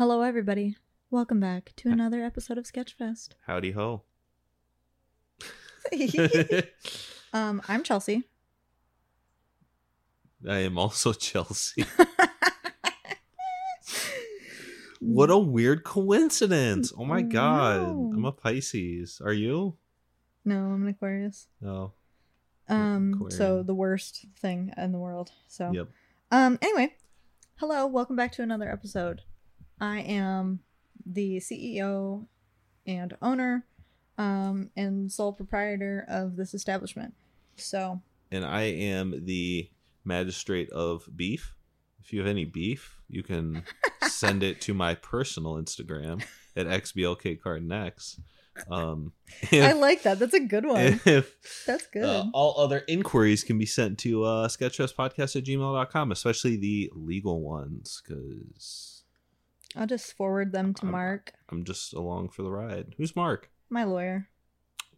Hello, everybody. Welcome back to another episode of Sketchfest. Howdy ho. um, I'm Chelsea. I am also Chelsea. what a weird coincidence. Oh my god. No. I'm a Pisces. Are you? No, I'm an Aquarius. No. Um, so the worst thing in the world. So, Yep. um, anyway, hello, welcome back to another episode. I am the CEO and owner, um, and sole proprietor of this establishment. So, And I am the magistrate of beef. If you have any beef, you can send it to my personal Instagram at xblkgardenx. Um, I like that. That's a good one. if That's good. Uh, all other inquiries can be sent to uh, sketchfestpodcast at gmail.com, especially the legal ones, because I'll just forward them to I'm- Mark, I'm just along for the ride. Who's Mark? my lawyer.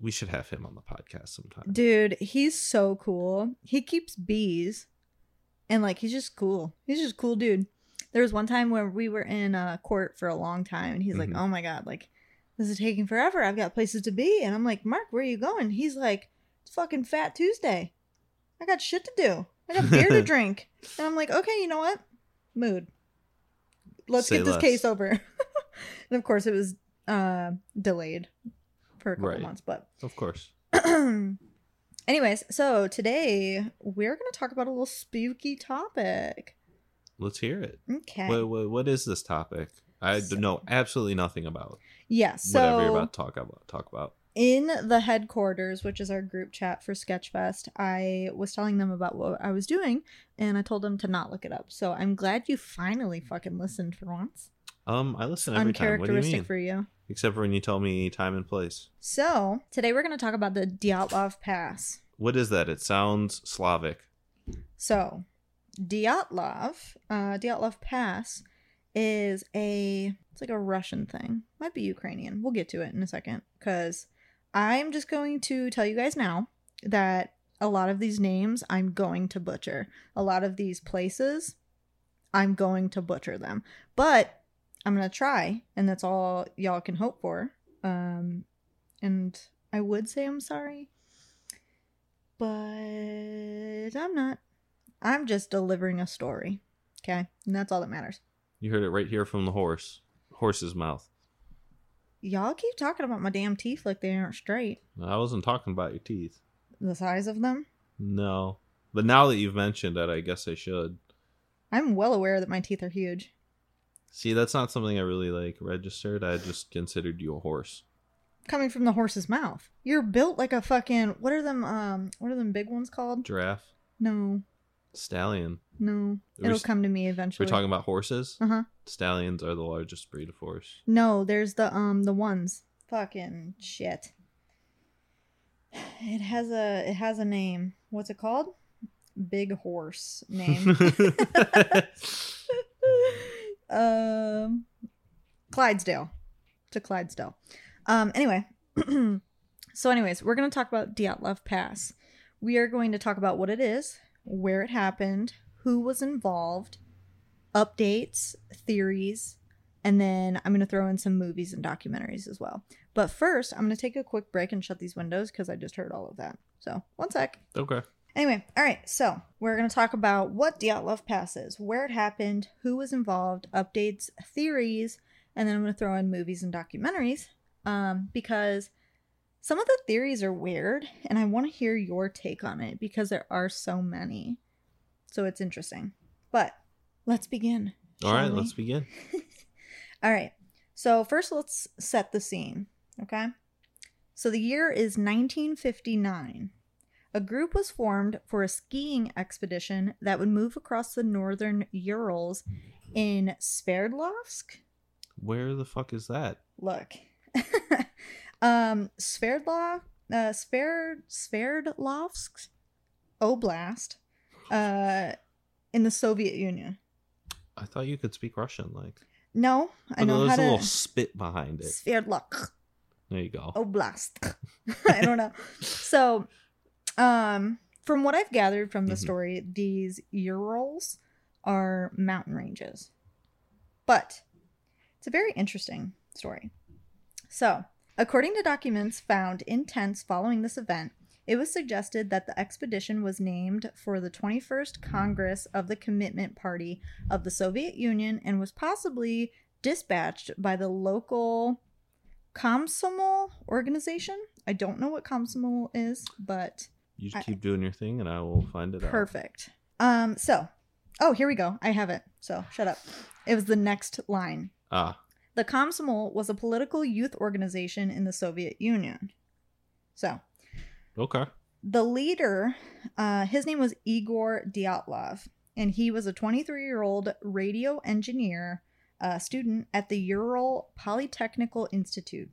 We should have him on the podcast sometime. Dude, he's so cool. He keeps bees. And like he's just cool. He's just a cool dude. There was one time where we were in uh, court for a long time and he's like, Mhm. "Oh my god, like this is taking forever. I've got places to be." And I'm like, "Mark, where are you going?" He's like, "It's fucking Fat Tuesday. I got shit to do. I got beer to drink." And I'm like, "Okay, you know what? Mood. Let's Say get this less. case over." and of course, it was uh delayed for a couple Right. months, but Of course. Anyways, so today we're going to talk about a little spooky topic. Let's hear it. Okay. What, what, what is this topic? I So- know absolutely nothing about yeah, so whatever you're about to talk about. Talk about. In the headquarters, which is our group chat for Sketchfest, I was telling them about what I was doing and I told them to not look it up. So I'm glad you finally fucking listened for once. Um, I listen every time. What do you Uncharacteristic mean? for you. Except for when you tell me time and place. So today we're going to talk about the Dyatlov Pass. What is that? It sounds Slavic. So, Dyatlov, uh, Dyatlov Pass is a it's like a Russian thing. Might be Ukrainian. We'll get to it in a second cuz I'm just going to tell you guys now that a lot of these names I'm going to butcher. A lot of these places I'm going to butcher them. But I'm going to try and that's all y'all can hope for. Um and I would say I'm sorry, but I'm not. I'm just delivering a story. Okay? And that's all that matters. You heard it right here from the horse. Horse's mouth. Y'all keep talking about my damn teeth like they aren't straight. I wasn't talking about your teeth. The size of them. No. But now that you've mentioned it, I guess I should. I'm well aware that my teeth are huge. See, that's not something I really like registered. I just considered you a horse. Coming from the horse's mouth. You're built like a fucking what are them um what are them big ones called? Giraffe, No. stallion. No. We It'll s- come to me eventually. We're talking about horses. Uh-huh. Stallions are the largest breed of horse. No, there's the um the ones. Fucking shit. It has a it has a name. What's it called? Big horse name. um Clydesdale. To Clydesdale. Um anyway. so anyways, we're going to talk about Dyatlov Pass. We are going to talk about what it is, where it happened, who was involved, updates, theories, and then I'm going to throw in some movies and documentaries as well. But first, I'm going to take a quick break and shut these windows because I just heard all of that. So, one sec. okay. Anyway, all right, so we're going to talk about what Dyatlov Pass is, where it happened, who was involved, updates, theories, and then I'm going to throw in movies and documentaries um, because some of the theories are weird and I want to hear your take on it because there are so many. So it's interesting. But let's begin. All right, we? let's begin. All right. So first let's set the scene, okay? So the year is 1959. A group was formed for a skiing expedition that would move across the northern Urals in Sverdlovsk. Where the fuck is that? Look. um Sverdlov uh Sverd Sverdlovsk Oblast uh in the Soviet Union. I thought you could speak Russian. Like, No, I know there's how a to little spit behind it. Sverdlovsk. There you go. oblast i don't know so um from what i've gathered from the Mhm. story these urals are mountain ranges but It's a very interesting story. So, according to documents found in tents following this event, it was suggested that the expedition was named for the 21st Congress of the Communist Party of the Soviet Union and was possibly dispatched by the local Komsomol organization. I don't know what Komsomol is, but You just I- keep doing your thing, and I will find it out. perfect. Um, so, oh, here we go. I have it. So, shut up. It was the next line. Ah, The Komsomol was a political youth organization in the Soviet Union. So, okay. the leader, uh, his name was Igor Dyatlov, and he was a 23 year old radio engineer uh, student at the Ural Polytechnical Institute,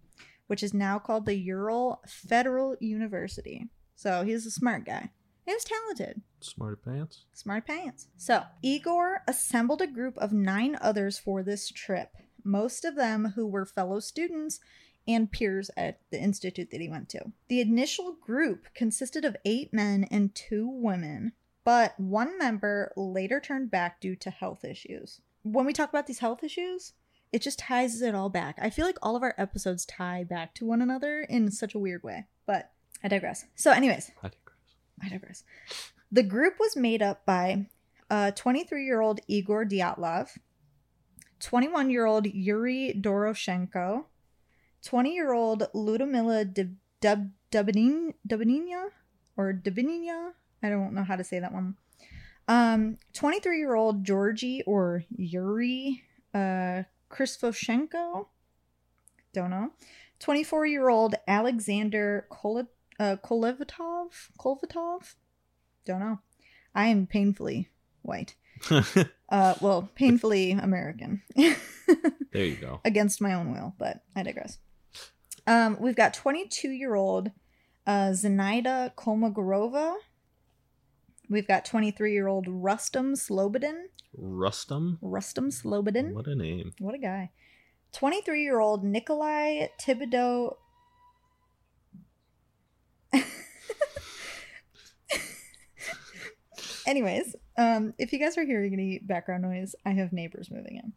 which is now called the Ural Federal University. So he's a smart guy. He was talented. Smart pants. Smart pants. So, Igor assembled a group of nine others for this trip, most of them who were fellow students and peers at the institute that he went to. The initial group consisted of eight men and two women, but one member later turned back due to health issues. When we talk about these health issues, it just ties it all back. I feel like all of our episodes tie back to one another in such a weird way, but I digress. So, anyways, I digress. I digress. The group was made up by a 23 year old Igor Dyatlov, 21 year old Yuri Doroshenko, 20 year old Dub- Dubinina or Dubinina. I don't know how to say that one. Um, 23 year old Georgy or Yuri uh. Don't know. 24 year old Alexander Kol- uh, Kolevatov. Kolvatov? Don't know. I am painfully white. Uh, well, painfully American. there you go. Against my own will, but I digress. Um, we've got 22 year old uh, Zenaida Kolmogorova. We've got 23 year old Rustam Slobodin. Rustum. Rustam Slobodin. What a name. What a guy. 23 year old Nikolai Thibodeau. Anyways, um, if you guys are hearing any background noise, I have neighbors moving in.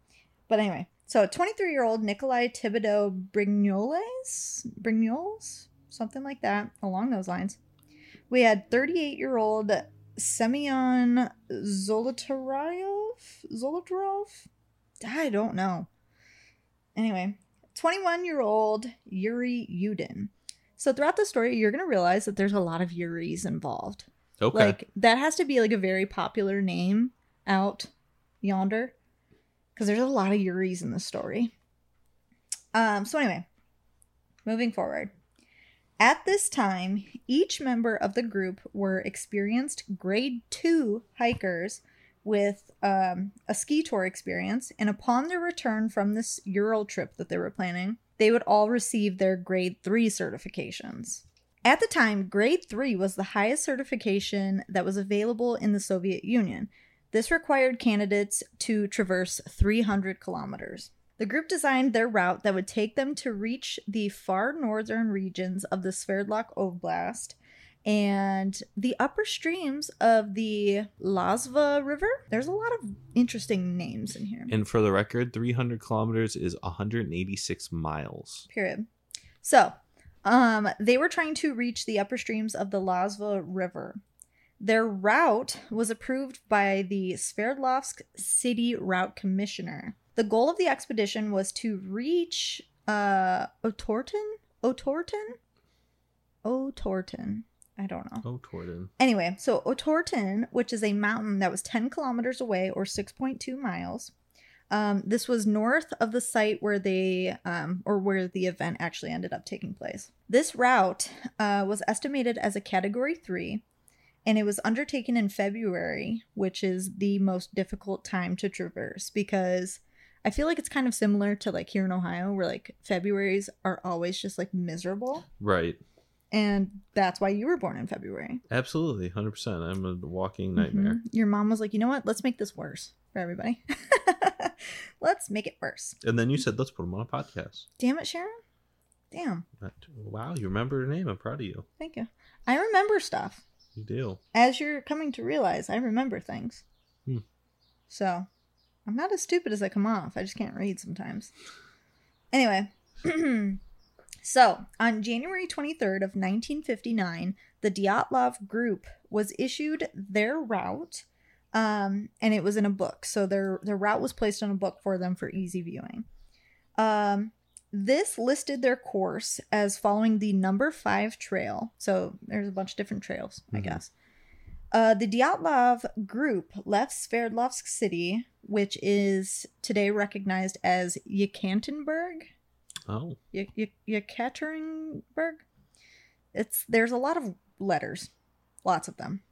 But anyway, so 23 year old Nikolai Thibodeau Brignoles? Brignoles? Something like that, along those lines. We had 38 year old Semyon Zolotaryov? Zolotarov? I don't know. Anyway, 21 year old Yuri Yudin. So throughout the story, you're going to realize that there's a lot of Yuris involved. Okay. Like, that has to be like a very popular name out yonder because there's a lot of Yuris in the story. Um, so, anyway, moving forward. At this time, each member of the group were experienced grade two hikers with um, a ski tour experience, and upon their return from this Ural trip that they were planning, they would all receive their grade three certifications. At the time, grade three was the highest certification that was available in the Soviet Union. This required candidates to traverse 300 kilometers. The group designed their route that would take them to reach the far northern regions of the Sverdlovsk Oblast and the upper streams of the Lazva River. There's a lot of interesting names in here. and for the record, 300 kilometers is 186 miles. Period. So, um, they were trying to reach the upper streams of the Lazva River. Their route was approved by the Sverdlovsk City Route Commissioner. The goal of the expedition was to reach uh Otorten? Otorten? Otorten. I don't know. Torden. Anyway, so Otorten, which is a mountain that was 10 kilometers away or 6.2 miles, um, this was north of the site where they, um, or where the event actually ended up taking place. This route uh, was estimated as a category three, and it was undertaken in February, which is the most difficult time to traverse because I feel like it's kind of similar to like here in Ohio, where like Februarys are always just like miserable. Right. And that's why you were born in February. Absolutely. 100%. I'm a walking nightmare. Mhm. Your mom was like, you know what? Let's make this worse for everybody. Let's make it worse. And then you said, let's put them on a podcast. Damn it, Sharon. Damn. Wow, you remember her name. I'm proud of you. Thank you. I remember stuff. You do. As you're coming to realize, I remember things. Hmm. So, I'm not as stupid as I come off. I just can't read sometimes. Anyway, so on January 23rd of 1959, the Dyatlov group was issued their route, um, and it was in a book. So their their route was placed on a book for them for easy viewing. Um, this listed their course as following the number five trail. So there's a bunch of different trails, I Mhm. guess. Uh, the Dyatlov group left Sverdlovsk City, which is today recognized as Yekaterinburg. Oh, Y- y- Yekaterinburg. It's there's a lot of letters, lots of them.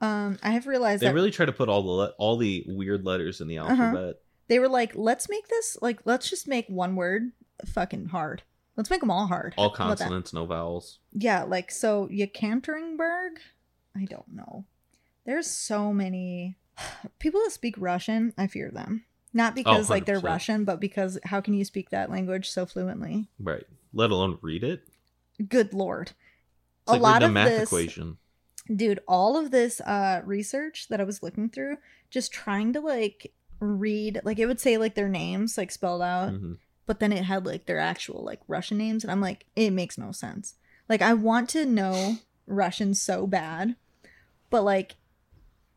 Um, I have realized they that really try to put all the le- all the weird letters in the Uh-huh. alphabet. they were like, let's make this like let's just make one word fucking hard. Let's make them all hard. All How about that? consonants, no vowels. Yeah, like so Yekaterinburg. I don't know. There's so many people that speak Russian. I fear them. Not because like they're Russian, but because how can you speak that language so fluently? Right. Let alone read it. Good lord. It's like a lot reading of math this, equation. dude. All of this uh research that I was looking through, just trying to like read, like it would say like their names like spelled out, Mhm. But then it had like their actual like Russian names, and I'm like, it makes no sense. Like I want to know Russian so bad, but like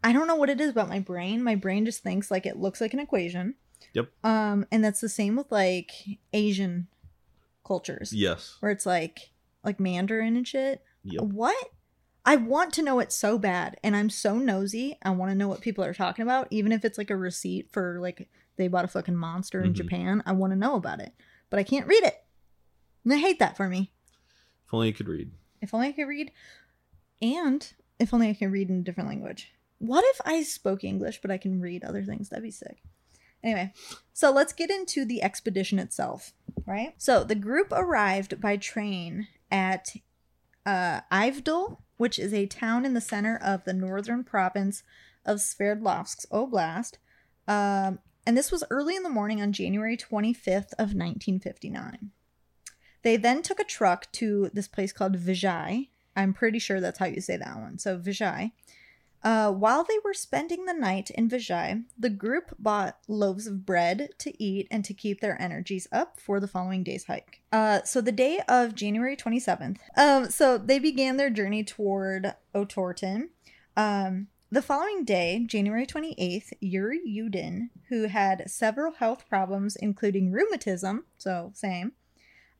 I don't know what it is about my brain. My brain just thinks like it looks like an equation. Yep. Um, and that's the same with like Asian cultures, Yes. where it's like like Mandarin and shit. Yep. What? I want to know it so bad, and I'm so nosy. I want to know what people are talking about, even if it's like a receipt for like they bought a fucking monster in Mhm. Japan. I want to know about it, but I can't read it. And I hate that for me. If only you could read. If only I could read, and if only I can read in a different language. What if I spoke English, but I can read other things? That'd be sick. Anyway, so let's get into the expedition itself, right? So the group arrived by train at uh, Ivdel, which is a town in the center of the northern province of Sverdlovsk Oblast. Um, and this was early in the morning on January 25th of 1959. They then took a truck to this place called Vijay. I'm pretty sure that's how you say that one. So Vijay. Uh, while they were spending the night in Vijay, the group bought loaves of bread to eat and to keep their energies up for the following day's hike. Uh, so the day of January 27th, um, so they began their journey toward Otorten. Um, the following day, January 28th, Yuri Yudin, who had several health problems, including rheumatism, so same,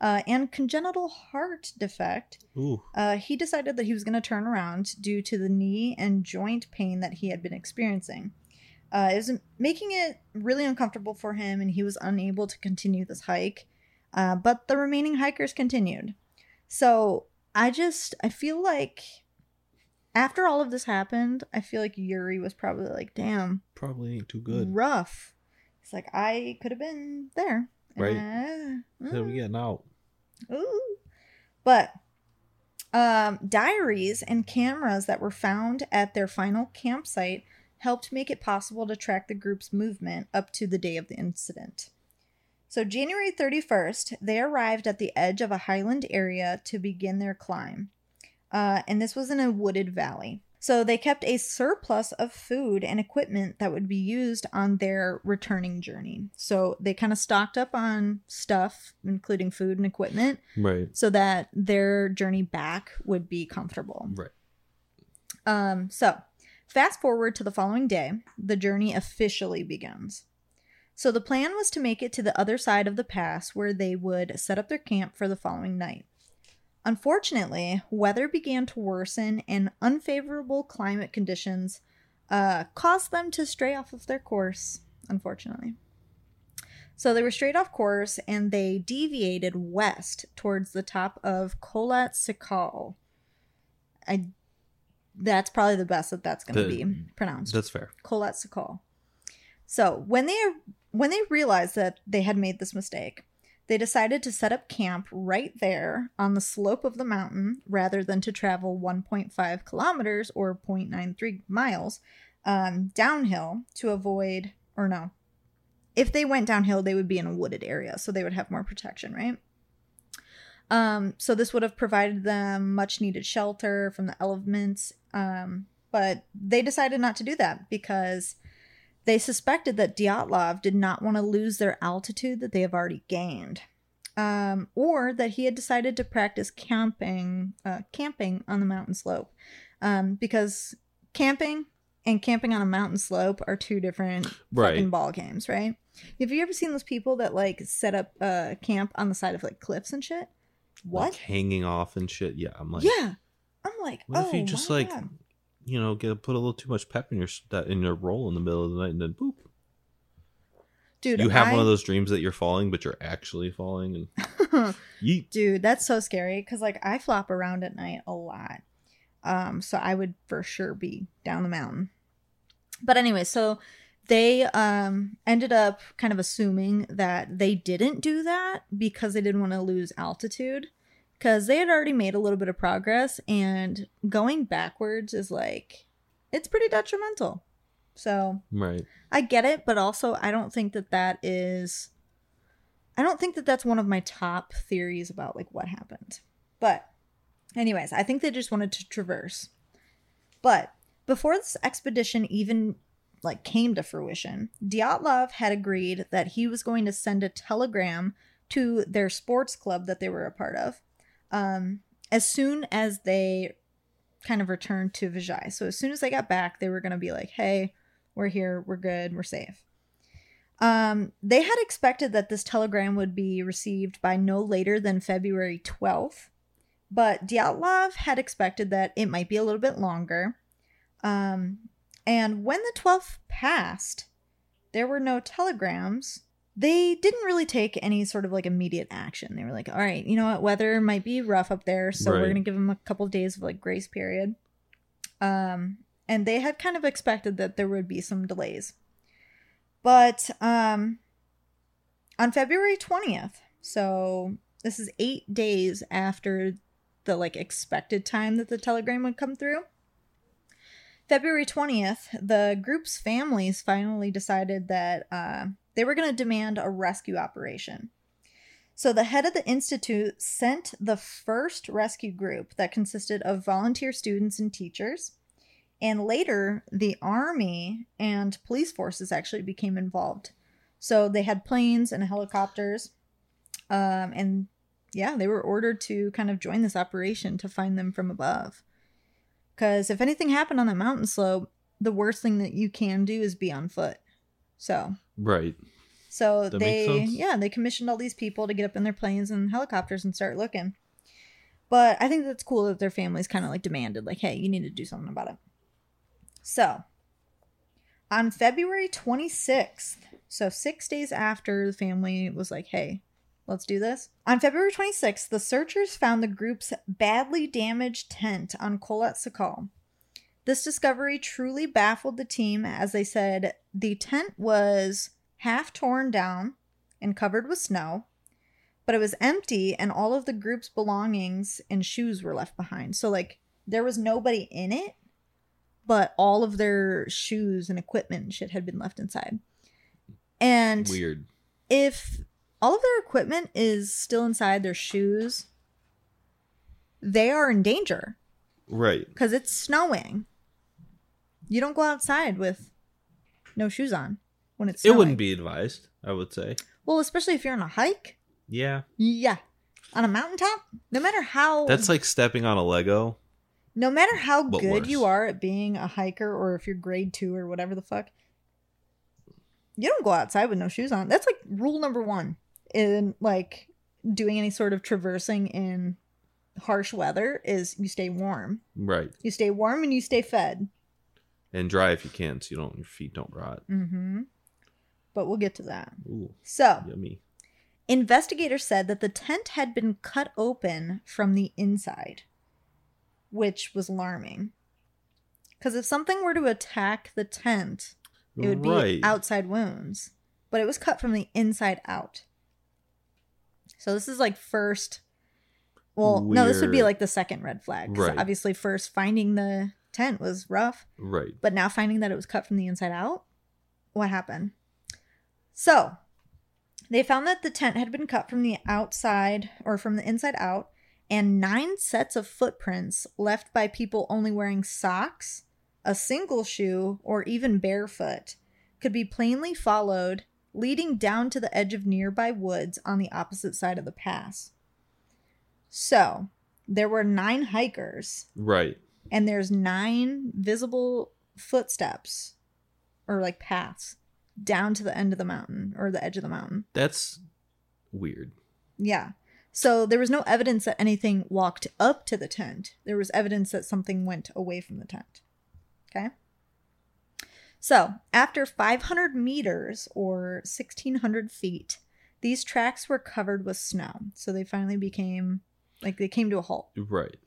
uh, and congenital heart defect, uh, he decided that he was going to turn around due to the knee and joint pain that he had been experiencing. Uh, it was making it really uncomfortable for him, and he was unable to continue this hike. Uh, but the remaining hikers continued. So I just I feel like after all of this happened, I feel like Yuri was probably like, "Damn, Probably ain't too good. rough." It's like I could have been there, Right. Uh, So we getting out. Ooh. But um, diaries and cameras that were found at their final campsite helped make it possible to track the group's movement up to the day of the incident. So, January 31st, they arrived at the edge of a highland area to begin their climb. Uh, and this was in a wooded valley. So, they kept a surplus of food and equipment that would be used on their returning journey. So, they kind of stocked up on stuff, including food and equipment, Right. so that their journey back would be comfortable. Right. Um, so, fast forward to the following day, the journey officially begins. So, the plan was to make it to the other side of the pass where they would set up their camp for the following night. Unfortunately, weather began to worsen and unfavorable climate conditions uh, caused them to stray off of their course, unfortunately. So they were straight off course and they deviated west towards the top of Kolat Sikal. I that's probably the best that that's going to be pronounced. That's fair. Kolat Sikal. So when they when they realized that they had made this mistake, they decided to set up camp right there on the slope of the mountain rather than to travel 1.5 kilometers or 0.93 miles um, downhill to avoid, or no, if they went downhill, they would be in a wooded area, so they would have more protection, right? Um, so this would have provided them much needed shelter from the elements, um, but they decided not to do that because they suspected that Dyatlov did not want to lose their altitude that they have already gained, um, or that he had decided to practice camping, uh, camping on the mountain slope, um, because camping and camping on a mountain slope are two different Right. fucking ball games, right? Have you ever seen those people that like set up a camp on the side of like cliffs and shit? What? Like hanging off and shit. Yeah, I'm like, yeah, I'm like, what oh, if you just my like, God. You know, get put a little too much pep in your that in your roll in the middle of the night and then boop. dude, you have I, one of those dreams that you're falling, but you're actually falling, and yeet. dude that's so scary because like i flop around at night a lot um so i would for sure be down the mountain but anyway so they um ended up kind of assuming that they didn't do that because they didn't want to lose altitude because they had already made a little bit of progress and going backwards is like it's pretty detrimental so Right. I get it, but also I don't think that that is I don't think that that's one of my top theories about like what happened. But anyways, I think they just wanted to traverse. But before this expedition even like came to fruition, Dyatlov had agreed that he was going to send a telegram to their sports club that they were a part of um, as soon as they kind of returned to Vijay. So as soon as they got back, they were going to be like, "Hey, we're here, we're good, we're safe." Um, they had expected that this telegram would be received by no later than February 12th, but Dyatlov had expected that it might be a little bit longer. Um, and when the 12th passed, there were no telegrams. They didn't really take any sort of like immediate action. They were like, all right, you know what, weather might be rough up there, so we're going to give them a couple of days of like grace period. Um, and they had kind of expected that there would be some delays. But um, on February 20th, so this is eight days after the like expected time that the telegram would come through. February 20th, the group's families finally decided that uh, they were going to demand a rescue operation. So the head of the institute sent the first rescue group that consisted of volunteer students and teachers. And later, the army and police forces actually became involved. So they had planes and helicopters. Um, and yeah, they were ordered to kind of join this operation to find them from above. Because if anything happened on that mountain slope, the worst thing that you can do is be on foot. So Right. so That they yeah, they commissioned all these people to get up in their planes and helicopters and start looking. But I think that's cool that their families kind of like demanded like, "Hey, you need to do something about it." So, on February 26th, so 6 days after the family was like, "Hey, let's do this." On February 26th, the searchers found the group's badly damaged tent on Kholat Sakal. This discovery truly baffled the team as they said the tent was half torn down and covered with snow, but it was empty and all of the group's belongings and shoes were left behind. So, like, there was nobody in it, but all of their shoes and equipment and shit had been left inside. And Weird. if all of their equipment is still inside their shoes, they are in danger Right. because it's snowing. You don't go outside with no shoes on when it's It wouldn't be advised, I would say. Well, especially if you're on a hike. Yeah. Yeah. On a mountaintop, no matter how That's like stepping on a Lego. no matter how good you are at being a hiker or if you're grade 2 or whatever the fuck, you don't go outside with no shoes on. That's like rule number 1 in like doing any sort of traversing in harsh weather is you stay warm. Right. You stay warm and you stay fed. And dry if you can, so you don't your feet don't rot. Mm-hmm. But we'll get to that. Ooh, So, yummy. Investigators said that the tent had been cut open from the inside, which was alarming. Because if something were to attack the tent, it would be outside wounds, but it was cut from the inside out. So this is like first. Well, no, this would be like the second red flag. Right. Obviously, first finding the tent was rough. Right. But now finding that it was cut from the inside out, what happened? So, they found that the tent had been cut from the outside or from the inside out, and nine sets of footprints left by people only wearing socks, a single shoe, or even barefoot could be plainly followed, leading down to the edge of nearby woods on the opposite side of the pass. So, there were nine hikers, Right. And there's nine visible footsteps or like paths down to the end of the mountain or the edge of the mountain. That's weird. Yeah. So there was no evidence that anything walked up to the tent. There was evidence that something went away from the tent. Okay. So after 500 meters or 1600 feet, these tracks were covered with snow. So they finally became like they came to a halt. Right.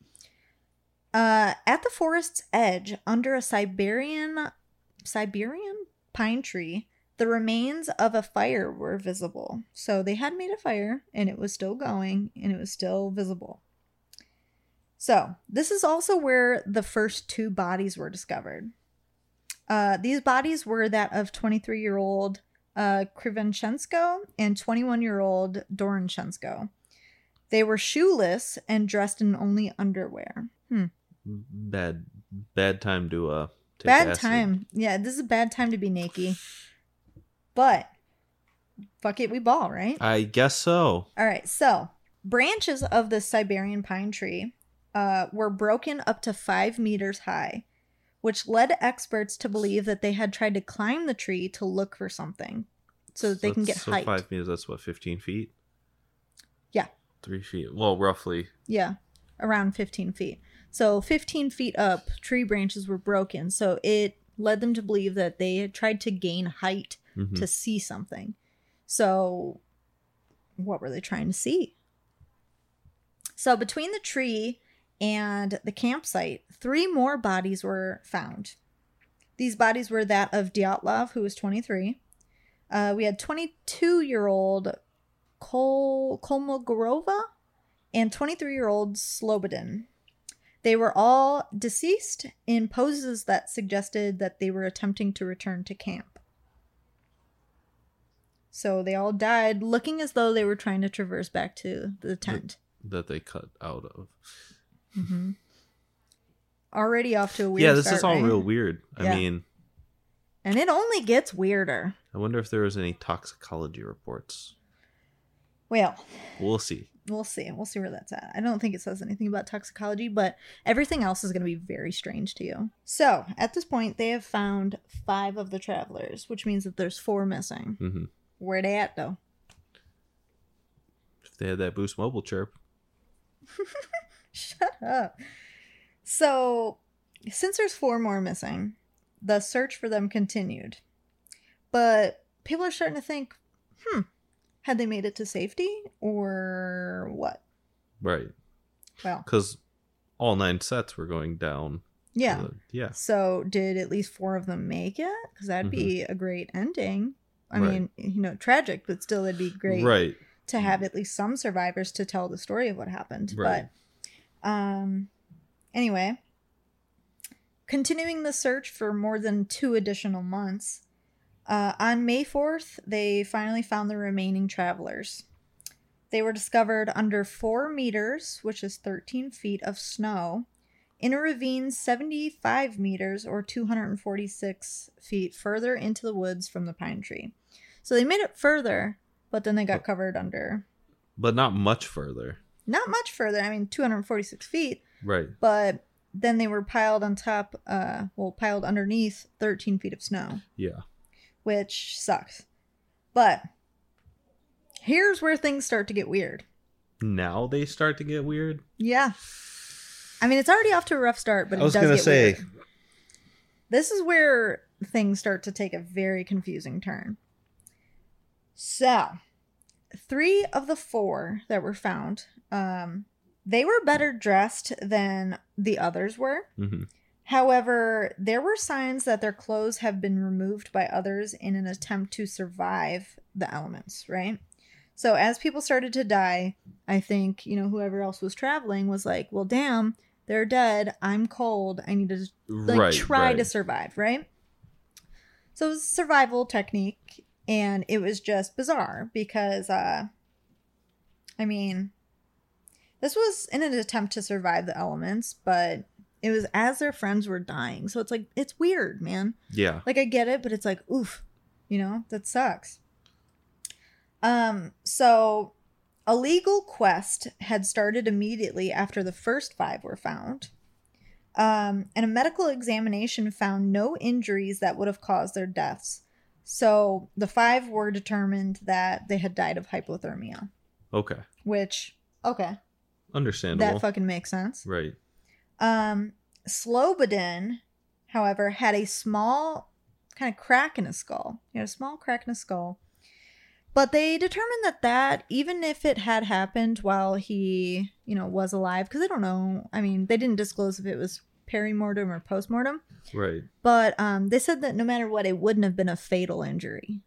Uh, at the forest's edge, under a Siberian Siberian pine tree, the remains of a fire were visible. So they had made a fire, and it was still going, and it was still visible. So this is also where the first two bodies were discovered. Uh, these bodies were that of 23-year-old uh, Krivenchensko and 21-year-old Doronchensko. They were shoeless and dressed in only underwear. Hmm. Bad bad time to uh bad acid. time. Yeah, this is a bad time to be naked. But fuck it, we ball, right? I guess so. All right. So branches of the Siberian pine tree uh, were broken up to five meters high, which led experts to believe that they had tried to climb the tree to look for something, so that they can get That's- so height. five meters, that's what, fifteen feet? Yeah. Three feet. Well, roughly. Yeah, around 15 feet. So 15 feet up, tree branches were broken. So it led them to believe that they had tried to gain height Mhm. to see something. So, what were they trying to see? So, between the tree and the campsite, three more bodies were found. These bodies were that of Dyatlov, who was 23. Uh, we had 22 year old Kol- Kolmogorova and 23 year old Slobodin. They were all deceased in poses that suggested that they were attempting to return to camp. So they all died looking as though they were trying to traverse back to the tent. that they cut out of. hmm Already off to a weird yeah, this start, is all right? real weird. I Yeah. mean, And it only gets weirder. I wonder if there was any toxicology reports. Well, We'll see. We'll see. We'll see where that's at. I don't think it says anything about toxicology, but everything else is going to be very strange to you. So, at this point, they have found five of the travelers, which means that there's four missing. hmm Where they at, though? If they had that Boost Mobile chirp, Shut up. So, since there's four more missing, the search for them continued. But people are starting to think, hmm, had they made it to safety or what? right? Well, Because all nine sets were going down. yeah. Uh, yeah. So, did at least four of them make it? Because that'd be a great ending. I Right. mean, you know, tragic, but still, it'd be great Right. to have at least some survivors to tell the story of what happened. Right. But um anyway, continuing the search for more than two additional months, uh, on May 4th, they finally found the remaining travelers. They were discovered under four meters, which is 13 feet of snow, in a ravine 75 meters or 246 feet further into the woods from the pine tree. So they made it further, but then they got covered under But not much further. not much further. I mean, 246 feet, Right. but then they were piled on top, uh, well, piled underneath 13 feet of snow, Yeah. Which sucks. But here's where things start to get weird. Now they start to get weird. Yeah. I mean, it's already off to a rough start, but it I was does gonna get say, weird. This is where things start to take a very confusing turn. So, three of the four that were found, um, they were better dressed than the others were. hmm However, there were signs that their clothes have been removed by others in an attempt to survive the elements, right? So as people started to die, I think, you know, whoever else was traveling was like, well, damn, they're dead. I'm cold. I need to like right. try to survive, right? So it was a survival technique and it was just bizarre because uh I mean this was in an attempt to survive the elements, but it was as their friends were dying. So it's like it's weird, man. Yeah. Like I get it, but it's like oof. You know, that sucks. Um, so a legal quest had started immediately after the first five were found. Um, and a medical examination found no injuries that would have caused their deaths. So the five were determined that they had died of hypothermia, Okay. which, okay, Understandable. that fucking makes sense. right. Um, Slobodin, however, had a small kind of crack in his skull. He had a small crack in his skull. But they determined that that, even if it had happened while he, you know, was alive, because I don't know, I mean, they didn't disclose if it was perimortem or postmortem, Right. but um, they said that no matter what, it wouldn't have been a fatal injury.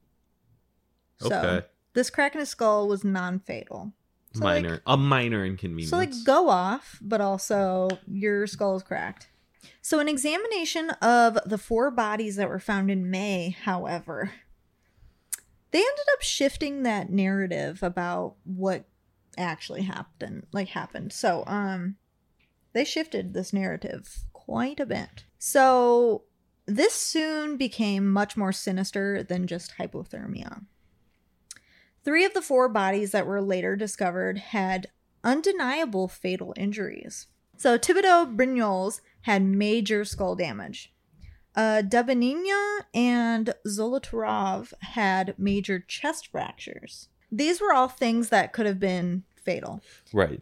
So Okay. this crack in his skull was non-fatal. So, like- minor. a minor inconvenience. So like go off, but also your skull is cracked. So an examination of the four bodies that were found in May, however, they ended up shifting that narrative about what actually happened, like happened. So um they shifted this narrative quite a bit. So this soon became much more sinister than just hypothermia. Three of the four bodies that were later discovered had undeniable fatal injuries. So Thibodeau Brignoles had major skull damage. Uh, Dubinina and Zolotarov had major chest fractures. These were all things that could have been fatal. right.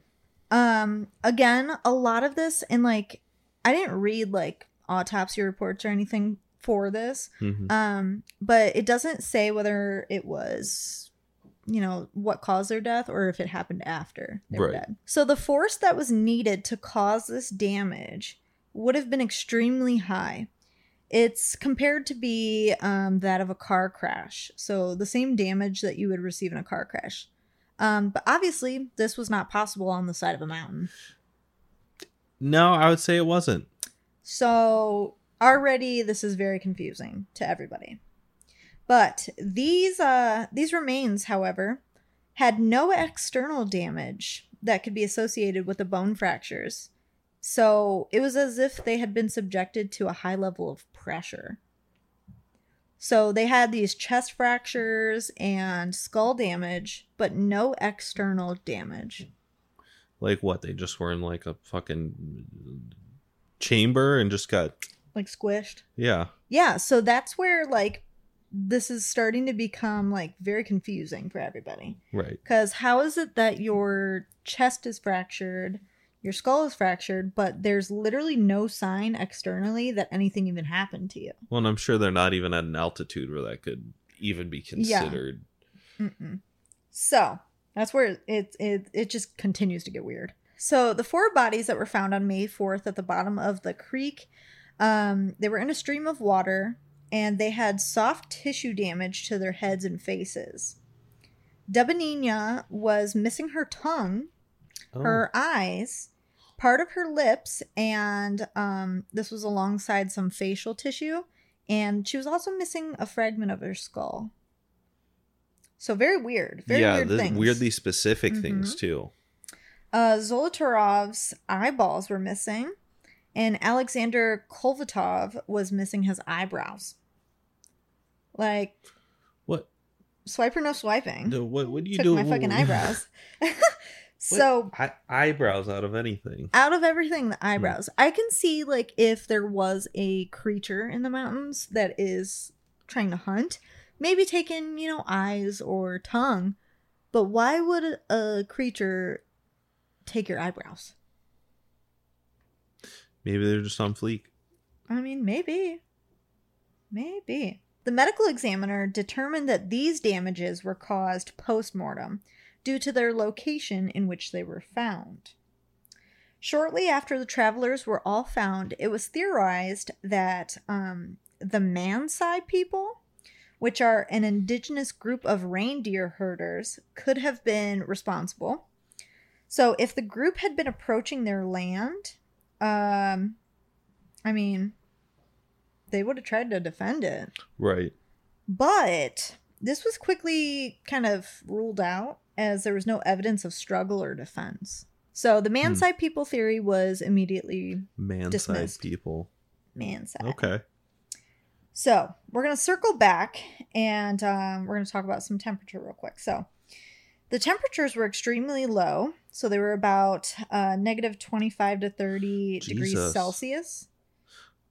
Um, again, a lot of this, and like, I didn't read like autopsy reports or anything for this, Mhm. um, but it doesn't say whether it was, you know, what caused their death or if it happened after they were dead. So the force that was needed to cause this damage would have been extremely high. It's compared to be um, that of a car crash. So the same damage that you would receive in a car crash. Um, but obviously, this was not possible on the side of a mountain. No, I would say it wasn't. So already this is very confusing to everybody. But these uh these remains, however, had no external damage that could be associated with the bone fractures. So it was as if they had been subjected to a high level of pressure. So they had these chest fractures and skull damage, but no external damage. Like what? They just were in like a fucking chamber and just got Like squished. yeah. yeah so that's where like this is starting to become like very confusing for everybody Right. because how is it that your chest is fractured your skull is fractured but there's literally no sign externally that anything even happened to you Well, and I'm sure they're not even at an altitude where that could even be Yeah. considered. Mm-mm. so that's where it, it it just continues to get weird so the four bodies that were found on may 4th at the bottom of the creek um, they were in a stream of water and they had soft tissue damage to their heads and faces. Dubinina was missing her tongue Oh, her eyes part of her lips and um, this was alongside some facial tissue and she was also missing a fragment of her skull. So very weird very yeah, weird things. weirdly specific things Mhm. too. uh, Zolotarov's eyeballs were missing, and Alexander Kolvatov was missing his eyebrows. Like, What? swipe or no swiping? No, what? What do you Took do? my fucking eyebrows. so, I, eyebrows out of anything. out of everything, Hmm. the eyebrows. I can see, like, if there was a creature in the mountains that is trying to hunt, maybe taking, you know, eyes or tongue. But why would a, a creature take your eyebrows? Maybe they're just on fleek. I mean, maybe. Maybe. The medical examiner determined that these damages were caused post mortem due to their location in which they were found. Shortly after the travelers were all found, it was theorized that um, the Mansai people, which are an indigenous group of reindeer herders, could have been responsible. So, if the group had been approaching their land, um, I mean, they would have tried to defend it. Right. But this was quickly kind of ruled out as there was no evidence of struggle or defense. So the Mansai people theory was immediately Man-sized Dismissed. people. Mansai. Okay. So we're gonna circle back and um, we're gonna talk about some temperature real quick. So the temperatures were extremely low, so they were about uh, negative twenty five to thirty degrees Celsius.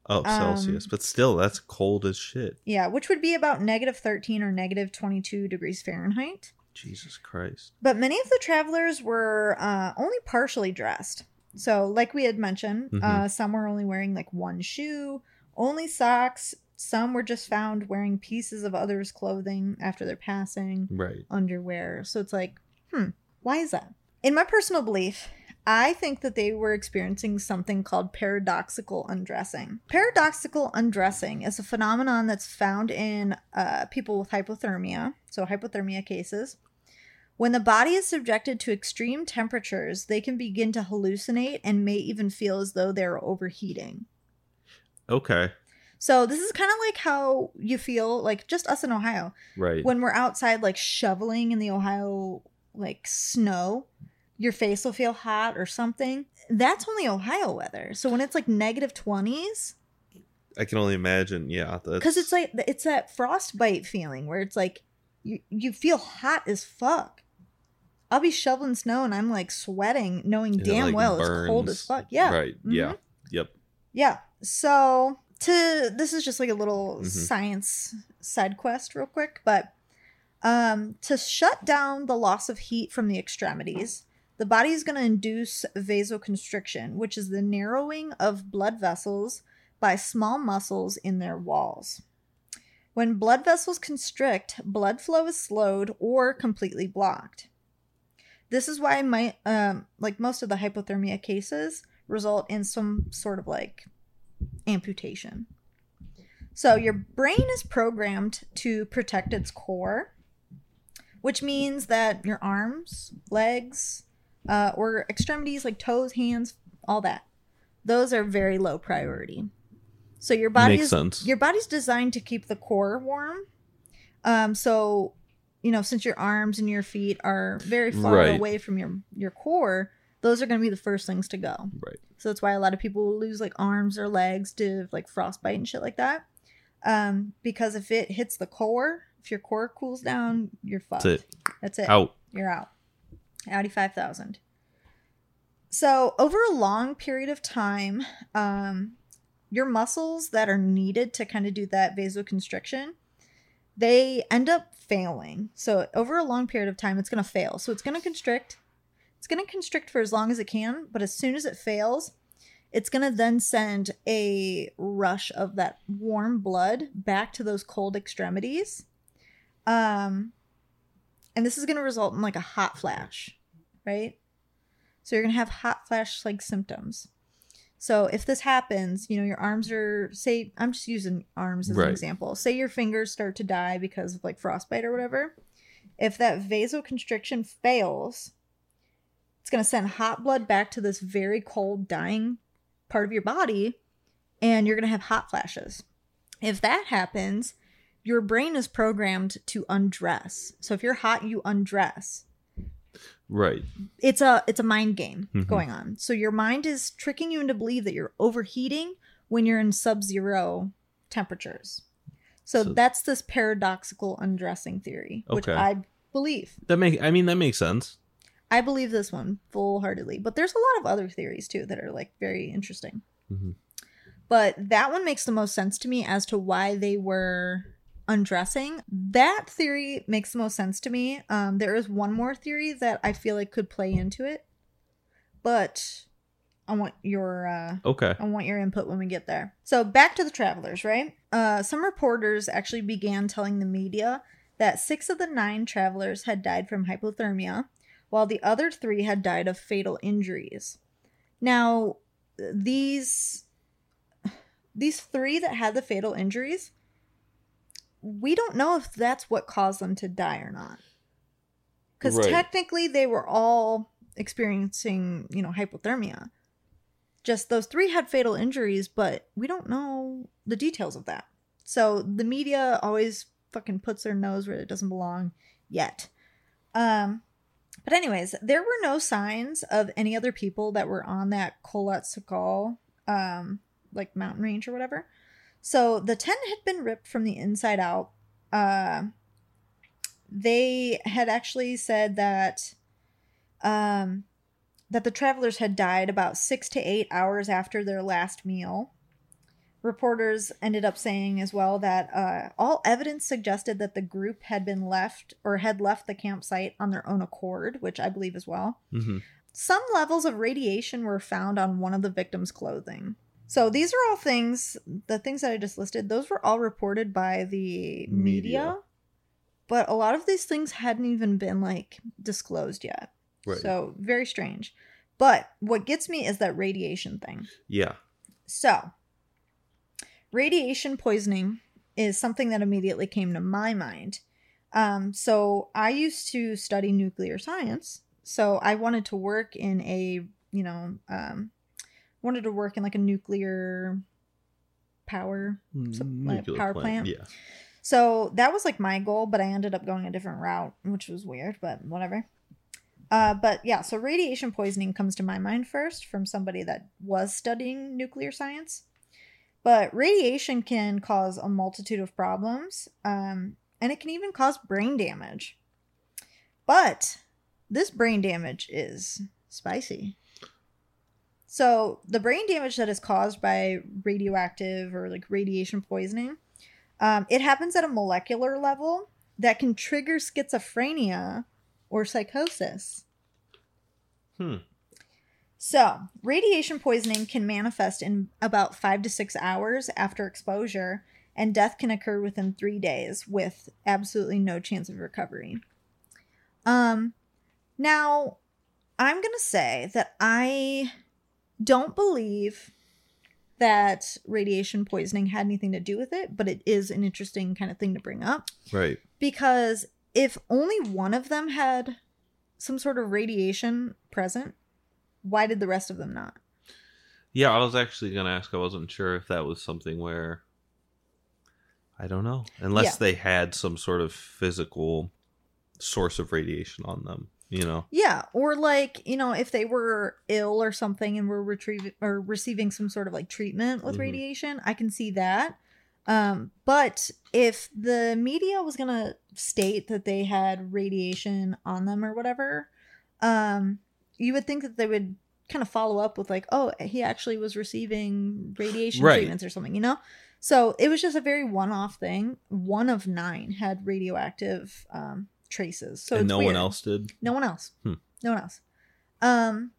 Oh, Celsius, Um, but still, that's cold as shit. Yeah, which would be about negative thirteen or negative twenty two degrees Fahrenheit. Jesus Christ. But many of the travelers were uh, only partially dressed. So, like we had mentioned, Mhm. uh, some were only wearing like one shoe, only socks. Some were just found wearing pieces of others' clothing after their passing, Right. underwear. So it's like, hmm, why is that? In my personal belief, I think that they were experiencing something called paradoxical undressing. Paradoxical undressing is a phenomenon that's found in uh, people with hypothermia, so hypothermia cases. When the body is subjected to extreme temperatures, they can begin to hallucinate and may even feel as though they're overheating. Okay. So, this is kind of like how you feel, like just us in Ohio Right. when we're outside like shoveling in the Ohio like snow, your face will feel hot or something. That's only Ohio weather. So when it's like negative 20s, I can only imagine. Yeah. Cuz it's like it's that frostbite feeling where it's like you you feel hot as fuck. I'll be shoveling snow and I'm like sweating knowing And it, damn like, well it's cold as fuck. Yeah. Right. Yeah. Mhm. Yep. Yeah. So to this is just like a little Mhm. science side quest real quick, but um to shut down the loss of heat from the extremities, the body is going to induce vasoconstriction, which is the narrowing of blood vessels by small muscles in their walls. When blood vessels constrict, blood flow is slowed or completely blocked. This is why my um like most of the hypothermia cases result in some sort of like amputation. So your brain is programmed to protect its core, which means that your arms, legs, uh, or extremities like toes, hands, all that, those are very low priority. So your body Makes is your body's designed to keep the core warm. Um, so you know, since your arms and your feet are very far Right. away from your your core, those are going to be the first things to go. Right. So that's why a lot of people will lose like arms or legs to like frostbite and shit like that. Um, because if it hits the core, if your core cools down, you're fucked. That's it. That's it. Out. You're out. Audi 5000. So, over a long period of time, um, your muscles that are needed to kind of do that vasoconstriction, they end up failing. So, over a long period of time, it's going to fail. So, it's going to constrict. It's going to constrict for as long as it can, but as soon as it fails, it's going to then send a rush of that warm blood back to those cold extremities. Um, and this is going to result in like a hot flash, right? So you're going to have hot flash like symptoms. So if this happens, you know, your arms are say I'm just using arms as Right. an example. Say your fingers start to die because of like frostbite or whatever. If that vasoconstriction fails, it's going to send hot blood back to this very cold dying part of your body and you're going to have hot flashes. If that happens, your brain is programmed to undress. So if you're hot, you undress. Right. It's a it's a mind game Mhm. going on. So your mind is tricking you into believe that you're overheating when you're in sub-zero temperatures. So, So- that's this paradoxical undressing theory, which Okay. I believe. That make. I mean, that makes sense. I believe this one full heartedly. But there's a lot of other theories too that are like very interesting. Mhm. But that one makes the most sense to me as to why they were undressing. That theory makes the most sense to me. Um, there is one more theory that I feel like could play into it, but I want your uh, Okay. I want your input when we get there. So back to the travelers, right? Uh, some reporters actually began telling the media that six of the nine travelers had died from hypothermia, while the other three had died of fatal injuries. Now, these these three that had the fatal injuries, we don't know if that's what caused them to die or not. Because Right. technically, they were all experiencing, you know, hypothermia just those three had fatal injuries, but we don't know the details of that. So the media always fucking puts their nose where it doesn't belong yet. Um, but anyways, there were no signs of any other people that were on that Kholat Sakal, um, like mountain range or whatever. So the tent had been ripped from the inside out. Uh, they had actually said that um, that the travelers had died about six to eight hours after their last meal. Reporters ended up saying as well that uh, all evidence suggested that the group had been left or had left the campsite on their own accord, which I believe as well. hmm Some levels of radiation were found on one of the victims' clothing. So these are all things, the things that I just listed, those were all reported by the media. Media. But a lot of these things hadn't even been like disclosed yet. Right. So very strange. But what gets me is that radiation thing. yeah. So, radiation poisoning is something that immediately came to my mind. Um, so, I used to study nuclear science. So, I wanted to work in a, you know, um, wanted to work in like a nuclear power. Nuclear power plant? Yeah. So that was like my goal, but I ended up going a different route, which was weird, but whatever. Uh, but yeah, so radiation poisoning comes to my mind first from somebody that was studying nuclear science. But radiation can cause a multitude of problems, um, and it can even cause brain damage. But this brain damage is spicy. So the brain damage that is caused by radioactive or like radiation poisoning, um, it happens at a molecular level that can trigger schizophrenia or psychosis. Hmm. So, radiation poisoning can manifest in about five to six hours after exposure, and death can occur within three days with absolutely no chance of recovery. Um, now, I'm going to say that I don't believe that radiation poisoning had anything to do with it, but it is an interesting kind of thing to bring up Right. because if only one of them had some sort of radiation present, why did the rest of them not? Yeah, I was actually gonna ask. I wasn't sure if that was something where I don't know, unless Yeah. they had some sort of physical source of radiation on them. You know. Yeah, or like, you know, if they were ill or something and were retrieving or receiving some sort of like treatment with Mhm. radiation, I can see that. Um, but if the media was gonna state that they had radiation on them or whatever, um, you would think that they would kind of follow up with like, oh, he actually was receiving radiation Right. treatments or something, you know? So it was just a very one-off thing. One of nine had radioactive um, traces. So no one else did. No one else. Hmm. No one else. Um,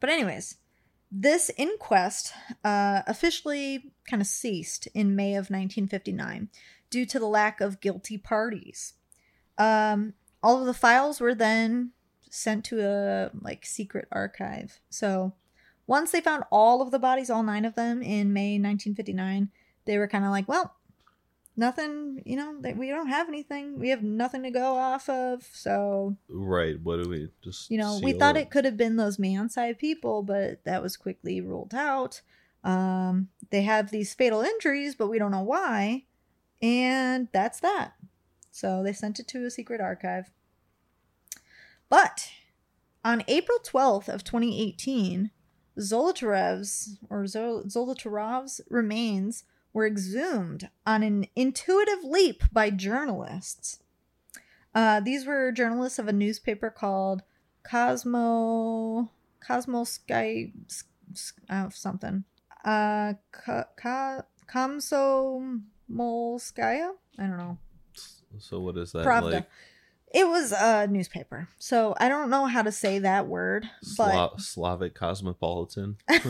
but anyways, this inquest uh, officially kind of ceased in May of 1959 due to the lack of guilty parties. Um, all of the files were then sent to a like secret archive. So once they found all of the bodies, all nine of them, in May 1959, they were kind of like, well, nothing, you know, that we don't have anything. We have nothing to go off of. So Right. What do we just? you know, we thought it could have been those Mansi people, but that was quickly ruled out. Um, they have these fatal injuries, but we don't know why. And that's that. So they sent it to a secret archive. But on April 12th of 2018, Zolotarev's or Zol- Zolotarov's remains were exhumed on an intuitive leap by journalists. Uh, these were journalists of a newspaper called Cosmo Cosmo Sky uh, something. Uh, Ka- Ka- Komsomolskaya? I don't know. So what is that Pravda. like? It was a newspaper, so I don't know how to say that word, but Sla- Slavic cosmopolitan. uh,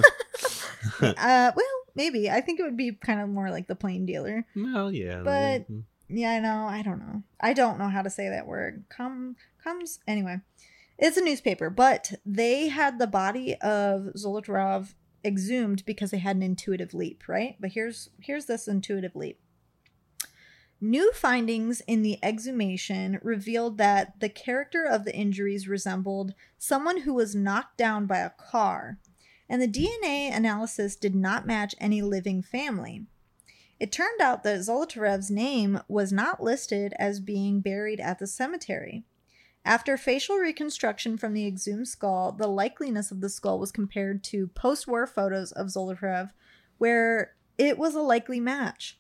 well, maybe I think it would be kind of more like the plain dealer. well, yeah. But- mhm. Yeah, I know. I don't know. I don't know how to say that word. Come comes anyway. It's a newspaper, but they had the body of Zolotarov exhumed because they had an intuitive leap, right? But here's here's this intuitive leap. New findings in the exhumation revealed that the character of the injuries resembled someone who was knocked down by a car, and the DNA analysis did not match any living family. It turned out that Zolotarev's name was not listed as being buried at the cemetery. After facial reconstruction from the exhumed skull, the likeliness of the skull was compared to post war photos of Zolotarev, where it was a likely match.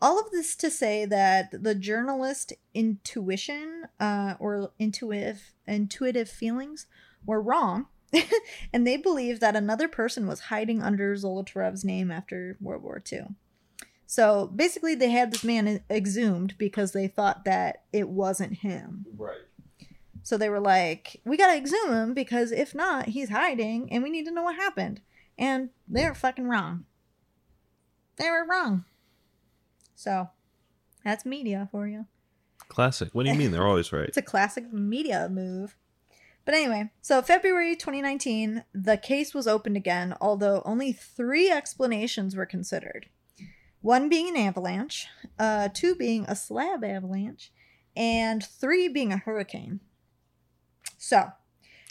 All of this to say that the journalist intuition uh, or intuitive intuitive feelings were wrong, and they believed that another person was hiding under Zolotarev's name after World War II. So basically, they had this man exhumed because they thought that it wasn't him. Right. So they were like, we gotta exhume him because if not, he's hiding and we need to know what happened. And they're fucking wrong. They were wrong. So that's media for you. Classic. What do you mean? They're always right. It's a classic media move. But anyway, so February 2019, the case was opened again, although only three explanations were considered one being an avalanche, uh, two being a slab avalanche, and three being a hurricane. So,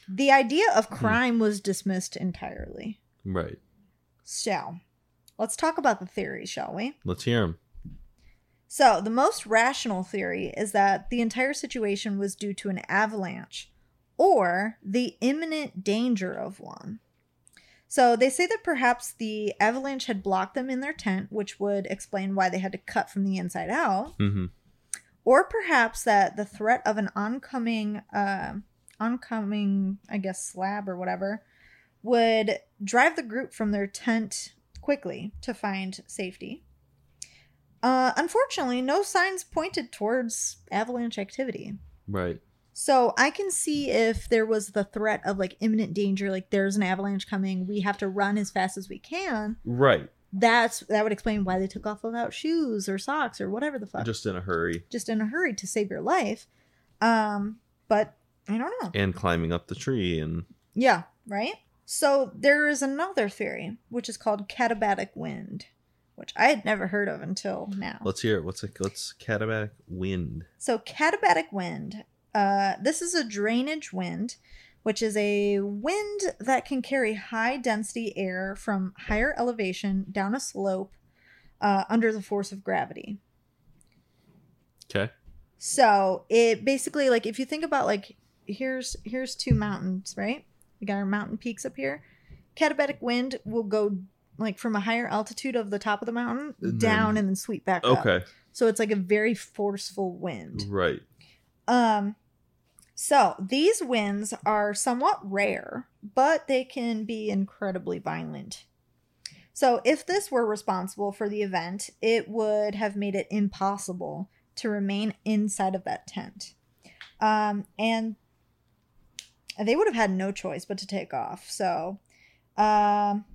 the idea of crime was dismissed entirely. Right. So, let's talk about the theories, shall we? Let's hear them. So, the most rational theory is that the entire situation was due to an avalanche or the imminent danger of one. So, they say that perhaps the avalanche had blocked them in their tent, which would explain why they had to cut from the inside out, Mm-hmm. or perhaps that the threat of an oncoming, uh, oncoming, I guess, slab or whatever, would drive the group from their tent quickly to find safety. Uh, unfortunately, no signs pointed towards avalanche activity. Right. So I can see if there was the threat of like imminent danger, like there's an avalanche coming, we have to run as fast as we can. Right. That's that would explain why they took off without shoes or socks or whatever the fuck, just, in a hurry Just in a hurry to save your life. Um, but I don't know. and climbing up the tree and Yeah, right? So there is another theory, which is called katabatic wind, which I had never heard of until now. let's hear it. What's it? What's katabatic wind? So katabatic wind, uh, this is a drainage wind, which is a wind that can carry high density air from higher elevation down a slope uh, under the force of gravity. Okay. So it basically like if you think about like here's here's two mountains, right? We got our mountain peaks up here. Katabatic wind will go like from a higher altitude of the top of the mountain And down then- and then sweep back up. Okay. So it's like a very forceful wind. Right. Um so these winds are somewhat rare, but they can be incredibly violent. So if this were responsible for the event, it would have made it impossible to remain inside of that tent. Um and they would have had no choice but to take off. So um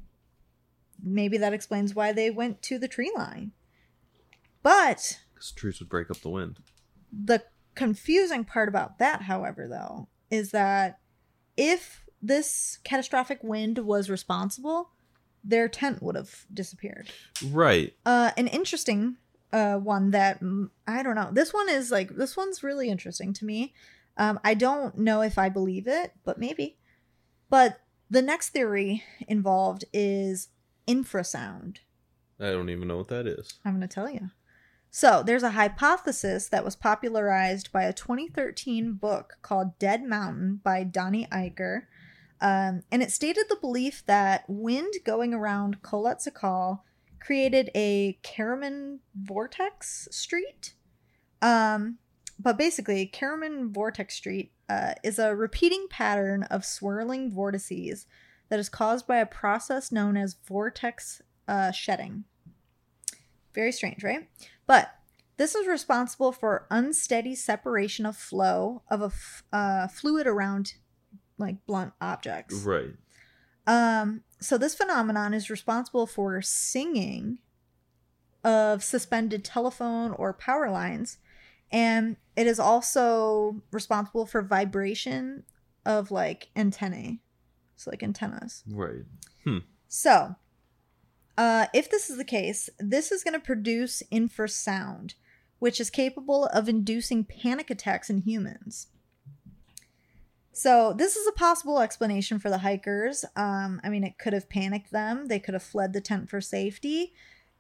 maybe that explains why they went to the tree line. But Because trees would break up the wind. the confusing part about that, however, though, is that if this catastrophic wind was responsible, their tent would have disappeared. Right. Uh, an interesting uh, one that mm, I don't know. This one is like this one's really interesting to me. Um, I don't know if I believe it, but maybe. But the next theory involved is infrasound. I don't even know what that is. I'm going to tell you. So, there's a hypothesis that was popularized by a 2013 book called Dead Mountain by Donnie Eichar. Um, and it stated the belief that wind going around Kholat created a Karaman vortex street. Um, but basically, Karaman vortex street uh, is a repeating pattern of swirling vortices that is caused by a process known as vortex uh, shedding. Very strange, right? But this is responsible for unsteady separation of flow of a f- uh, fluid around like blunt objects. Right. Um, so this phenomenon is responsible for singing of suspended telephone or power lines, and it is also responsible for vibration of like antennae, so like antennas. Right. Hmm. So, uh, if this is the case, this is going to produce infrasound, which is capable of inducing panic attacks in humans. So, this is a possible explanation for the hikers. Um, I mean, it could have panicked them, they could have fled the tent for safety.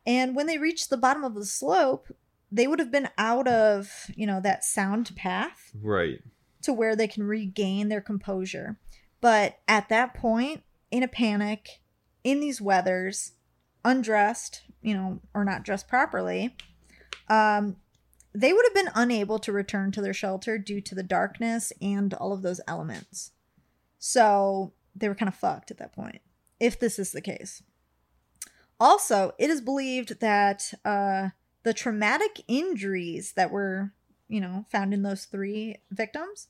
And when they reached the bottom of the slope, they would have been out of, you know, that sound path Right. to where they can regain their composure. But at that point, in a panic, in these weathers, undressed, you know, or not dressed properly, um, they would have been unable to return to their shelter due to the darkness and all of those elements. So they were kind of fucked at that point, if this is the case. Also, it is believed that uh, the traumatic injuries that were, you know, found in those three victims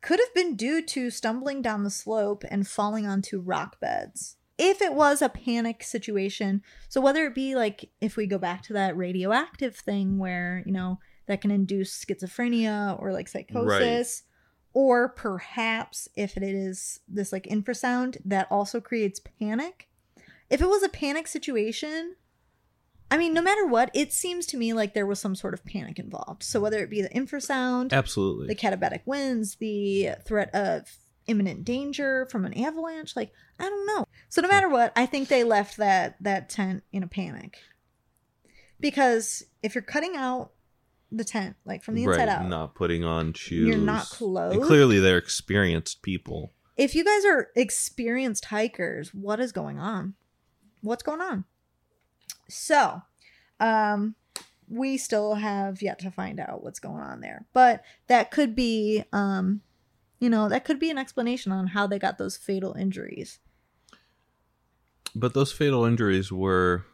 could have been due to stumbling down the slope and falling onto rock beds. If it was a panic situation, so whether it be like if we go back to that radioactive thing where, you know, that can induce schizophrenia or like psychosis, or perhaps if it is this like infrasound that also creates panic. If it was a panic situation, I mean, no matter what, it seems to me like there was some sort of panic involved. So whether it be the infrasound, Absolutely. the katabatic winds, the threat of imminent danger from an avalanche, like I don't know. So no matter what, I think they left that that tent in a panic. Because if you're cutting out the tent like from the inside right. out, Not putting on shoes. You're not And clothed? clearly, they're experienced people. if you guys are experienced hikers, what is going on? What's going on? So, um, we still have yet to find out what's going on there, but that could be, um, you know, that could be an explanation on how they got those fatal injuries. But those fatal injuries were,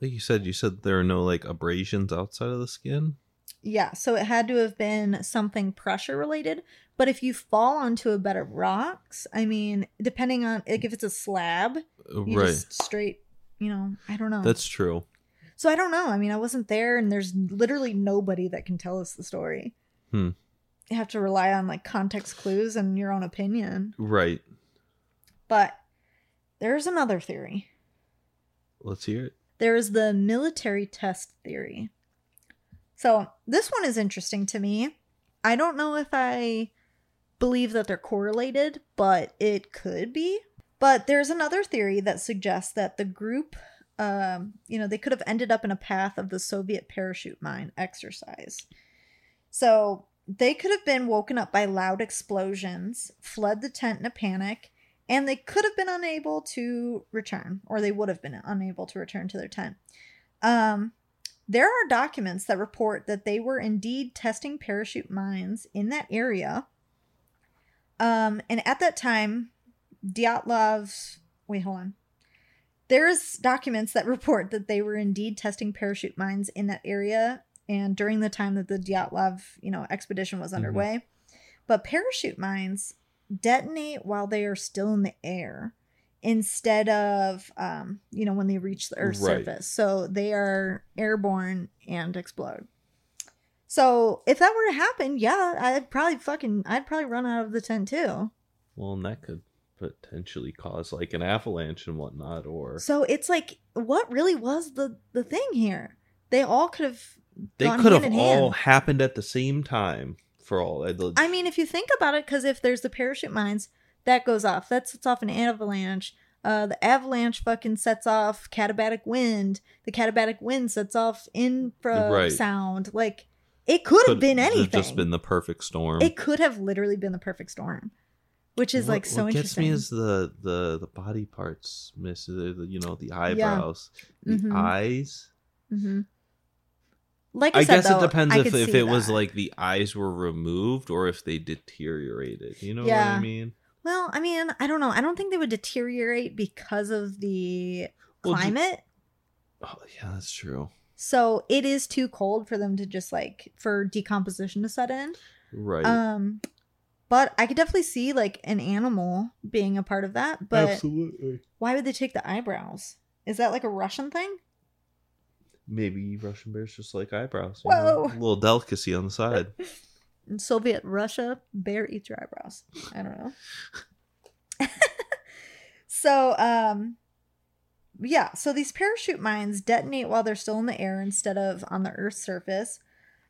like you said, you said there are no like abrasions outside of the skin. Yeah, so it had to have been something pressure related. But if you fall onto a bed of rocks, I mean, depending on like if it's a slab, you right. just straight, you know, I don't know. That's true. So I don't know. I mean, I wasn't there, and there's literally nobody that can tell us the story. Hmm. You have to rely on like context clues and your own opinion. Right. But there's another theory. Let's hear it. There is the military test theory. So this one is interesting to me. I don't know if I believe that they're correlated, but it could be. But there's another theory that suggests that the group, um, you know, they could have ended up in a path of the Soviet parachute mine exercise. So they could have been woken up by loud explosions, fled the tent in a panic, and they could have been unable to return, or they would have been unable to return to their tent. Um, there are documents that report that they were indeed testing parachute mines in that area. Um, and at that time, Dyatlov's wait, hold on. There's documents that report that they were indeed testing parachute mines in that area and during the time that the Dyatlov, you know, expedition was underway. But parachute mines detonate while they are still in the air instead of um, you know, when they reach the earth's Right. surface. So they are airborne and explode. So if that were to happen, yeah, I'd probably fucking I'd probably run out of the tent too. Well, and that could potentially cause like an avalanche and whatnot, or So it's like, what really was the the thing here? They all could have. They could have all hand. happened at the same time. For all I, I mean, if you think about it, because if there's the parachute mines, that goes off. That sets off an avalanche. Uh, the avalanche fucking sets off katabatic wind. The katabatic wind sets off infra Right. sound. Like it could have been have anything. Just been the perfect storm. it could have literally been the perfect storm, which is What- like so what gets interesting. me is the the the body parts miss the, the- you know the eyebrows the Mhm. eyes hmm Like I, i said, guess though, it depends I if, if see it was like the eyes were removed or if they deteriorated you know what i mean Well, I mean, I don't know. I don't think they would deteriorate because of the Well, ju- climate. oh yeah that's true so it is too cold for them to just like for decomposition to set in. right Um but I could definitely see like an animal being a part of that. But absolutely why would they take the eyebrows? Is that like a Russian thing? Maybe russian bears just like eyebrows you Whoa. know, a little delicacy on the side In Soviet Russia, bear eats your eyebrows. I don't know. so, um, yeah, so these parachute mines detonate while they're still in the air instead of on the Earth's surface.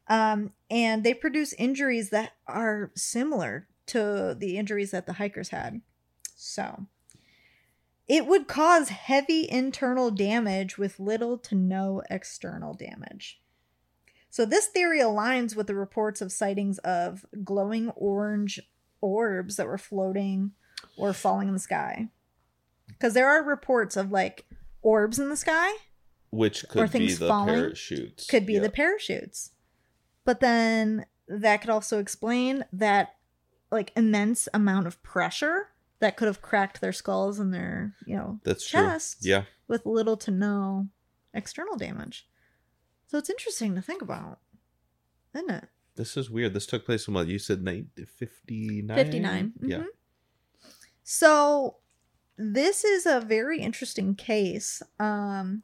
Um, and they produce injuries that are similar to the injuries that the hikers had. So, it would cause heavy internal damage with little to no external damage. So, this theory aligns with the reports of sightings of glowing orange orbs that were floating or falling in the sky. Because there are reports of like orbs in the sky Which could be things the falling. parachutes. could be Yeah. the parachutes. But then that could also explain that like immense amount of pressure that could have cracked their skulls and their, you know, That's true. Yeah. with little to no external damage. So it's interesting to think about, isn't it? This is weird. This took place in what you said, nine- 59? 59. Yeah. mhm. So this is a very interesting case. Um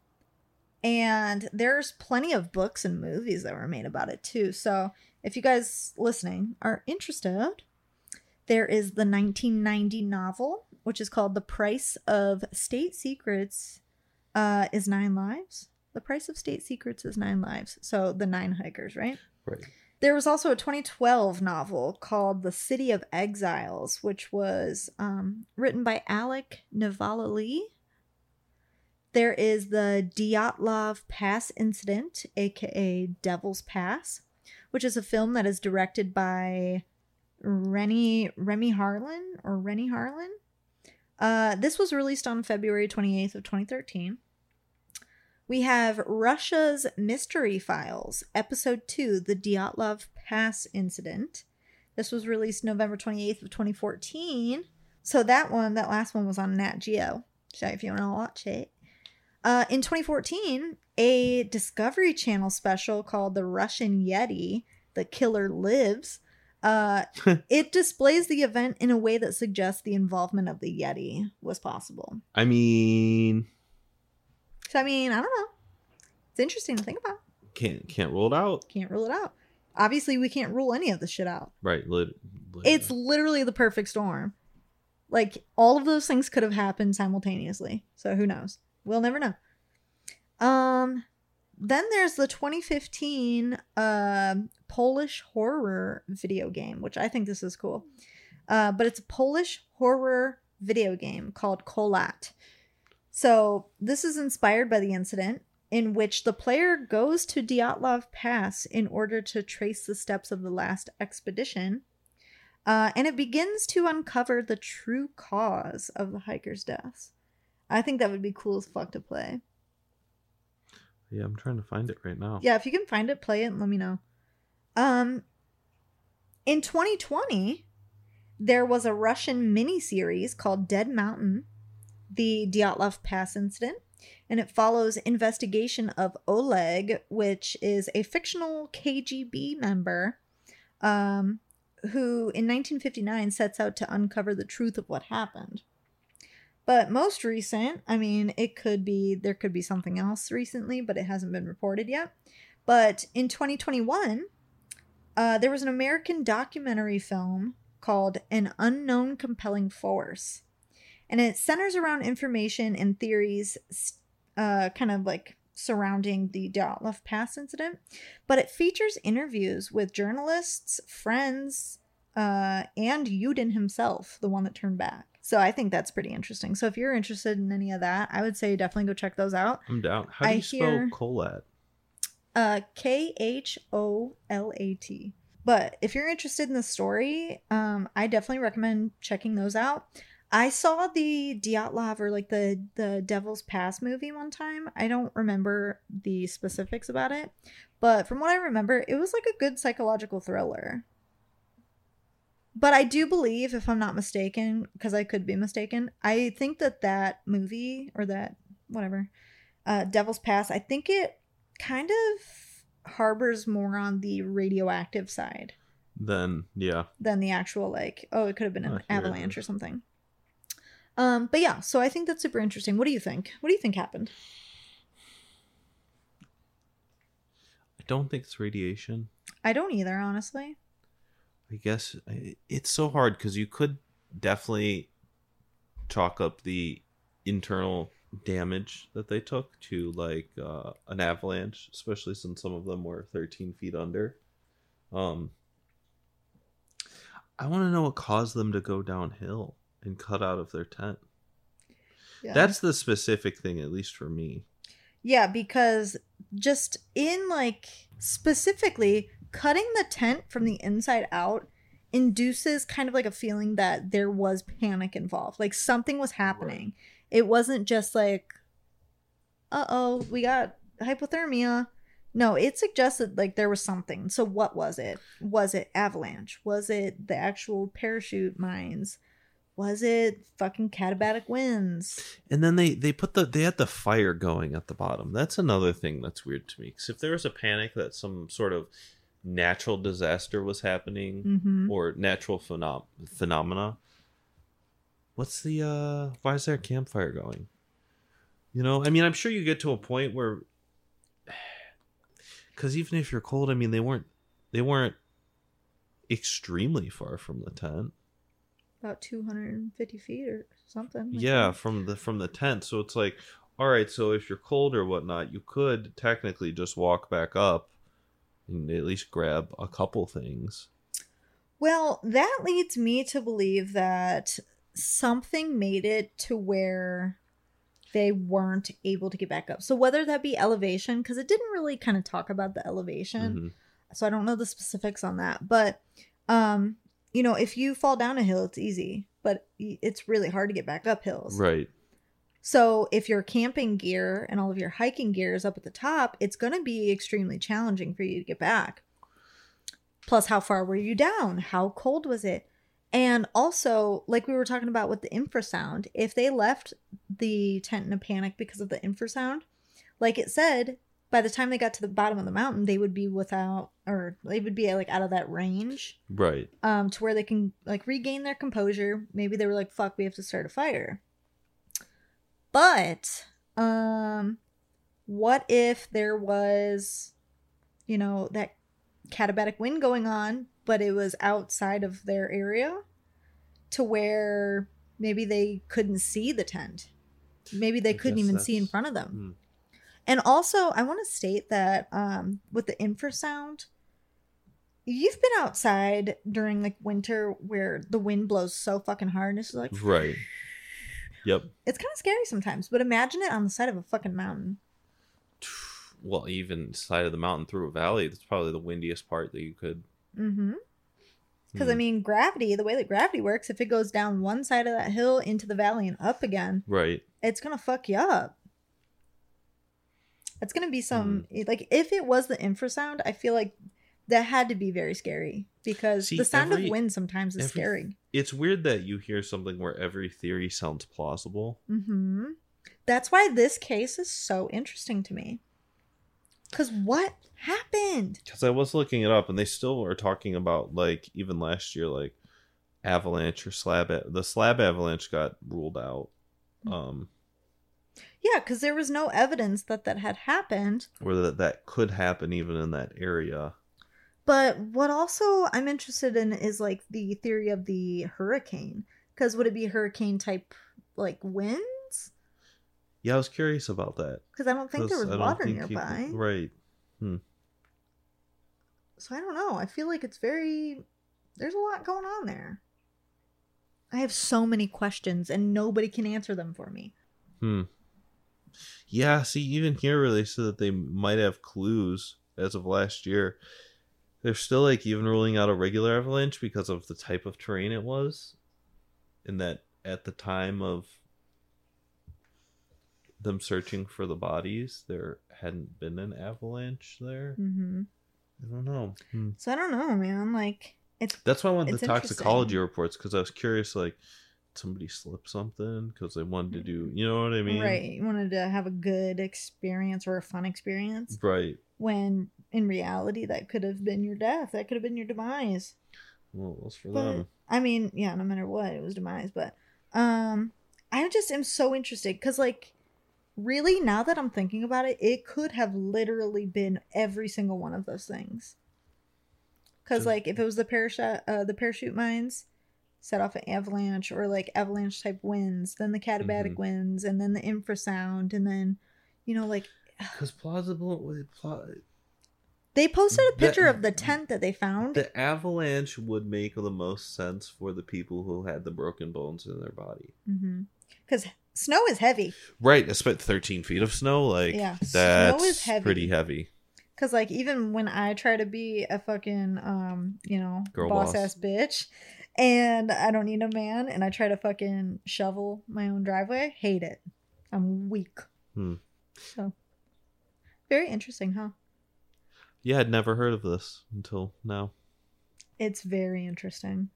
and there's plenty of books and movies that were made about it too. So if you guys listening are interested, there is the 1990 novel, which is called The Price of State Secrets uh, is Nine Lives. The Price of State Secrets is Nine Lives. So the nine hikers, right? Right. There was also a 2012 novel called The City of Exiles, which was um, written by Alec Nevala-Lee. There is the Dyatlov Pass Incident, aka Devil's Pass, which is a film that is directed by Renny Remy Harlin or Renny Harlin. Uh, this was released on February 28th of 2013. We have Russia's Mystery Files, Episode 2, The Dyatlov Pass Incident. This was released November 28th of 2014. So that one, that last one was on Nat Geo. So if you want to watch it. Uh, in 2014, a Discovery Channel special called The Russian Yeti, The Killer Lives, uh, it displays the event in a way that suggests the involvement of the Yeti was possible. I mean, So, I mean, I don't know. It's interesting to think about. can't can't rule it out. Can't rule it out. Obviously, we can't rule any of this shit out. Right. Lit- lit- It's literally the perfect storm. Like, all of those things could have happened simultaneously. So, who knows? We'll never know. Um, then there's the 2015 uh, Polish horror video game, which I think this is cool. Uh, but it's a Polish horror video game called Kholat. So this is inspired by the incident in which the player goes to Dyatlov Pass in order to trace the steps of the last expedition. Uh, and it begins to uncover the true cause of the hiker's deaths. I think that would be cool as fuck to play. Yeah, I'm trying to find it right now. Yeah, if you can find it, play it and let me know. Um in 2020, there was a Russian miniseries called Dead Mountain, the Dyatlov Pass incident, and it follows investigation of Oleg, which is a fictional KGB member um, who in 1959 sets out to uncover the truth of what happened. But most recent, I mean, it could be there could be something else recently, but it hasn't been reported yet. But in 2021, uh, there was an American documentary film called An Unknown Compelling Force. And it centers around information and theories, uh, kind of like surrounding the Dyatlov Pass incident. But it features interviews with journalists, friends, uh, and Yudin himself, the one that turned back. So I think that's pretty interesting. So if you're interested in any of that, I would say definitely go check those out. I'm down. How do I you spell hear- Kholat? Uh, K H O L A T. But if you're interested in the story, um, I definitely recommend checking those out. I saw the Dyatlov or like the the Devil's Pass movie one time. I don't remember the specifics about it, but from what I remember, it was like a good psychological thriller. But I do believe, if I'm not mistaken, because I could be mistaken, I think that that movie or that whatever, uh, Devil's Pass, I think it kind of harbors more on the radioactive side Then yeah, than the actual like oh it could have been an avalanche or something. Um but yeah so i think that's super interesting. What do you think? What do you think happened? I don't think it's radiation. i don't either honestly I guess it's so hard because you could definitely chalk up the internal damage that they took to like uh, an avalanche, especially since some of them were 13 feet under. Um, I want to know what caused them to go downhill and cut out of their tent. yeah. That's the specific thing, at least for me. yeah because just in like specifically cutting the tent from the inside out induces kind of like a feeling that there was panic involved like something was happening it wasn't just like uh oh, we got hypothermia. No, it suggested like there was something. So what was it? Was it avalanche? Was it the actual parachute mines? Was it fucking katabatic winds? And then they they put the they had the fire going at the bottom. That's another thing that's weird to me. Because if there was a panic that some sort of natural disaster was happening Mm-hmm. or natural phenom- phenomena, what's the uh? Why is there a campfire going? You know, I mean, I'm sure you get to a point where, because even if you're cold, I mean, they weren't they weren't extremely far from the tent. About 250 feet or something. like yeah that. from the from the tent so it's like all right so if you're cold or whatnot you could technically just walk back up and at least grab a couple things Well, that leads me to believe that something made it to where they weren't able to get back up. So whether that be elevation, because it didn't really kind of talk about the elevation, Mhm. so I don't know the specifics on that. But um, you know, if you fall down a hill, it's easy, but it's really hard to get back up hills. right So if your camping gear and all of your hiking gear is up at the top, it's going to be extremely challenging for you to get back. Plus, how far were you down? How cold was it? And also, like we were talking about with the infrasound, if they left the tent in a panic because of the infrasound, like it said, by the time they got to the bottom of the mountain, they would be without, or they would be like out of that range, right um, to where they can like regain their composure. Maybe they were like, "Fuck, we have to start a fire." But, um, what if there was, you know, that katabatic wind going on, but it was outside of their area, to where maybe they couldn't see the tent. Maybe they I couldn't even see in front of them. hmm. And also, I want to state that um, with the infrasound, you've been outside during like winter where the wind blows so fucking hard and it's like right yep it's kind of scary sometimes. But imagine it on the side of a fucking mountain. well even side of the mountain through a valley that's probably the windiest part that you could Mm-hmm. Because I Hmm. mean, gravity, the way that gravity works, if it goes down one side of that hill into the valley and up again, right it's gonna fuck you up. It's gonna be some like if it was the infrasound, I feel like that had to be very scary because See, the sound every- of wind sometimes is every- scary. it's weird that you hear something where every theory sounds plausible hmm That's why this case is so interesting to me. Cause what happened? because I was looking it up, and they still are talking about like even last year, like avalanche or slab. The slab avalanche got ruled out, um, Yeah, because there was no evidence that that had happened. or that that could happen even in that area. But what also I'm interested in is like the theory of the hurricane. Because would it be hurricane type like winds? Yeah, I was curious about that. Because I don't think there was water nearby. right? So I don't know. I feel like it's very there's a lot going on there. I have so many questions and nobody can answer them for me. Hmm. Yeah. See, even here, they said that they might have clues as of last year. They're still like even ruling out a regular avalanche because of the type of terrain it was, and that at the time of them searching for the bodies, there hadn't been an avalanche there. hmm I don't know. Hmm. So I don't know, man. Like it's That's why I wanted the toxicology reports because I was curious, like, somebody slip something because they wanted to do, you know what I mean? right. You wanted to have a good experience or a fun experience Right. when in reality that could have been your death. That could have been your demise. Well, it was for But them. I mean, yeah, no matter what, it was demise. But um, I just am so interested because, like, really, now that I'm thinking about it, it could have literally been every single one of those things. Because, like, if it was the parachute, uh, the parachute mines set off an avalanche or like avalanche type winds, then the katabatic Mhm. winds, and then the infrasound, and then, you know, like Because plausible, pla- they posted a That- picture of the tent that they found. the avalanche would make the most sense for the people who had the broken bones in their body. Because snow is heavy. Right. Especially 13 feet of snow. Like, Yeah, snow that's is heavy. pretty heavy. Cause like even when I try to be a fucking um, you know, Girl boss, boss. ass bitch and I don't need a man and I try to fucking shovel my own driveway, hate it. I'm weak. Hmm. So very interesting, huh? Yeah, I'd never heard of this until now. It's very interesting.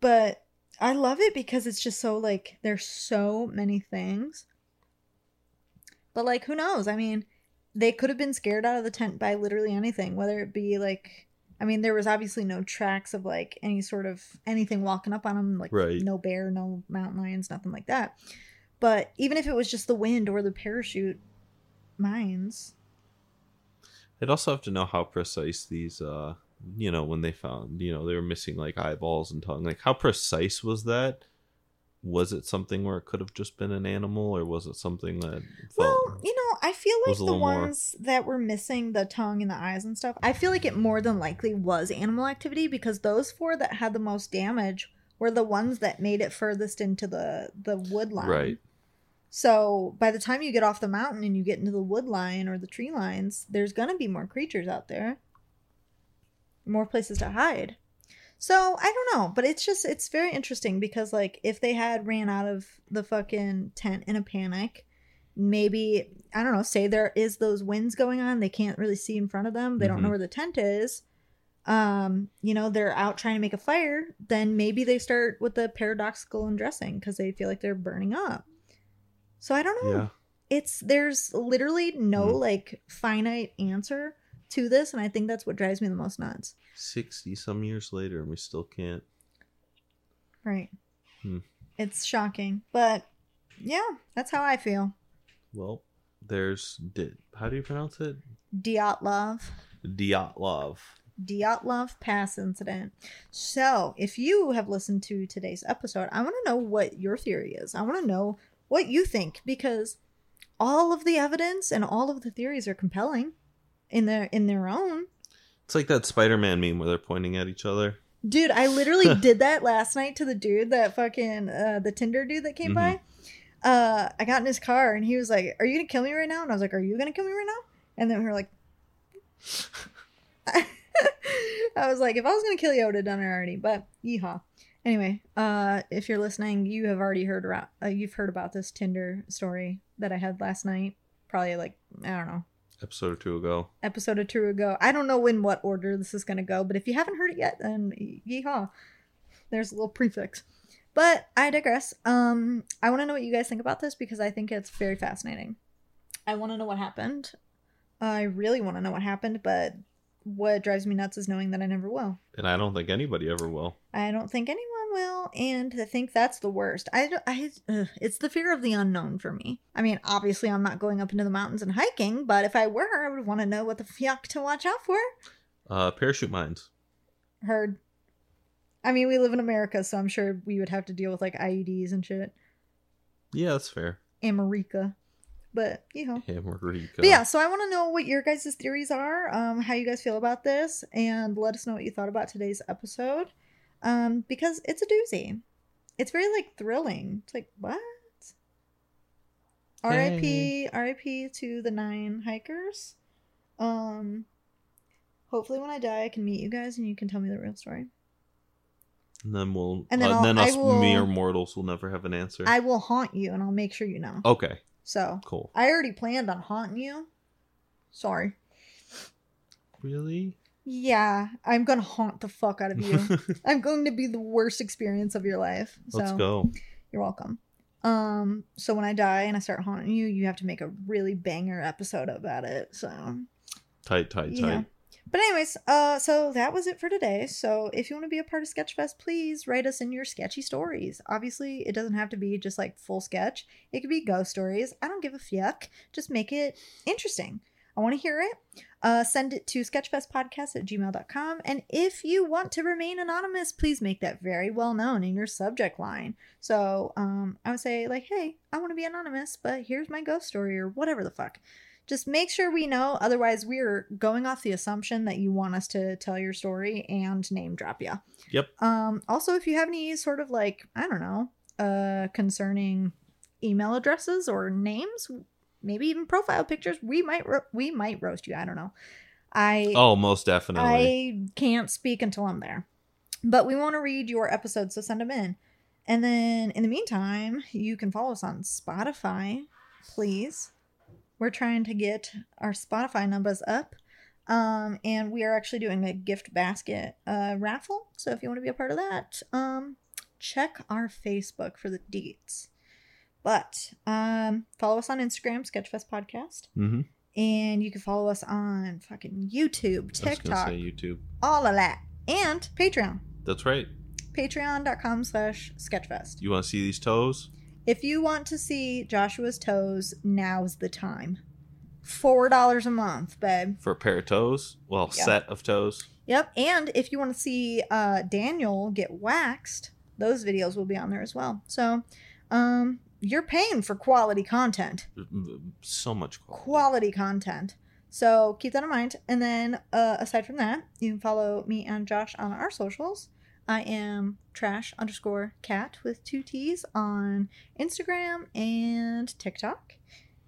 But I love it because it's just so like there's so many things. But like who knows? I mean, they could have been scared out of the tent by literally anything, whether it be like I mean, there was obviously no tracks of like any sort of anything walking up on them, like Right. no bear, no mountain lions, nothing like that. But even if it was just the wind or the parachute mines, They'd also have to know how precise these, uh, you know, when they found, you know, they were missing like eyeballs and tongue. Like, how precise was that? Was it something where it could have just been an animal, or was it something that felt? Well, you know, I feel like the little more- ones that were missing the tongue and the eyes and stuff, I feel like it more than likely was animal activity because those four that had the most damage were the ones that made it furthest into the the wood line. Right. So by the time you get off the mountain and you get into the wood line or the tree lines, there's gonna be more creatures out there. More places to hide. So I don't know, but it's just it's very interesting because like if they had ran out of the fucking tent in a panic, maybe I don't know, say there is those winds going on, they can't really see in front of them, they don't know Mhm. where the tent is. Um, you know, they're out trying to make a fire, then maybe they start with the paradoxical undressing because they feel like they're burning up. So I don't know Yeah. it's there's literally no Mhm. like finite answer to this and i think that's what drives me the most nuts Sixty some years later, and we still can't. right Hmm. it's shocking but yeah that's how i feel Well, there's did how do you pronounce it? Dyatlov Dyatlov. Dyatlov Pass incident. So, if you have listened to today's episode, I want to know what your theory is. I want to know what you think because all of the evidence and all of the theories are compelling in their in their own. It's like that Spider-Man meme where they're pointing at each other. Dude, I literally did that last night to the dude that fucking uh the Tinder dude that came by. Uh I got in his car and he was like, "Are you going to kill me right now?" And I was like, "Are you going to kill me right now?" And then we were like I was like, if I was going to kill you, I would have done it already, but yeehaw. Anyway, uh if you're listening, you have already heard about uh, you've heard about this Tinder story that I had last night. Probably like, I don't know, Episode or two ago. episode or two ago. I don't know in what order this is going to go, but if you haven't heard it yet, then yeehaw. There's a little prefix. But I digress. Um, I want to know what you guys think about this because I think it's very fascinating. I want to know what happened. I really want to know what happened, but what drives me nuts is knowing that I never will. And I don't think anybody ever will. I don't think anyone will, and I think that's the worst. I, I ugh, it's the fear of the unknown for me. I mean, obviously, I'm not going up into the mountains and hiking, but if I were, I would want to know what the fuck to watch out for. Uh, parachute mines. Heard. I mean, we live in America, so I'm sure we would have to deal with like IEDs and shit. Yeah, that's fair. America. But, you know. America. But yeah, so I want to know what your guys' theories are, um, how you guys feel about this, and let us know what you thought about today's episode. Um, because it's a doozy. It's very like thrilling. It's like, what? R.I.P. R.I.P. to the nine hikers. Um hopefully when I die I can meet you guys and you can tell me the real story. And then we'll. And then uh, then us will- mere mortals will never have an answer. I will haunt you and I'll make sure you know. Okay. So Cool. I already planned on haunting you. Sorry. Really? Yeah, I'm gonna haunt the fuck out of you. I'm going to be the worst experience of your life. So Let's go. you're welcome. Um, so when I die and I start haunting you, you have to make a really banger episode about it. So Tight, tight, Yeah. tight. But anyways, uh, so that was it for today. So if you want to be a part of Sketchfest, please write us in your sketchy stories. Obviously, it doesn't have to be just like full sketch. It could be ghost stories. I don't give a fuck. Just make it interesting. I want to hear it. Uh, send it to sketchfestpodcast at gmail.com. And if you want to remain anonymous, please make that very well known in your subject line. So um, I would say, like, hey, I want to be anonymous, but here's my ghost story or whatever the fuck just make sure we know otherwise we're going off the assumption that you want us to tell your story and name drop you Yep. um also if you have any sort of like i don't know uh concerning email addresses or names maybe even profile pictures we might ro- we might roast you i don't know i Oh, most definitely. I can't speak until I'm there. But we want to read your episodes, so send them in. And then in the meantime, you can follow us on Spotify, please. we're trying to get our Spotify numbers up. Um, and we are actually doing a gift basket uh, raffle. So if you want to be a part of that, um, check our Facebook for the deets. But um, follow us on Instagram, Sketchfest Podcast. Mm-hmm. And you can follow us on fucking YouTube, TikTok, YouTube. all of that. And Patreon. That's right. Patreon.com slash Sketchfest. You want to see these toes? If you want to see Joshua's toes, now's the time. Four dollars a month, babe. For a pair of toes? Well, Yeah. set of toes. Yep. And if you want to see uh, Daniel get waxed, those videos will be on there as well. So, um, you're paying for quality content. So much quality. Quality content. So keep that in mind. And then, uh, aside from that, you can follow me and Josh on our socials. I am trash underscore cat with two T's on Instagram and TikTok.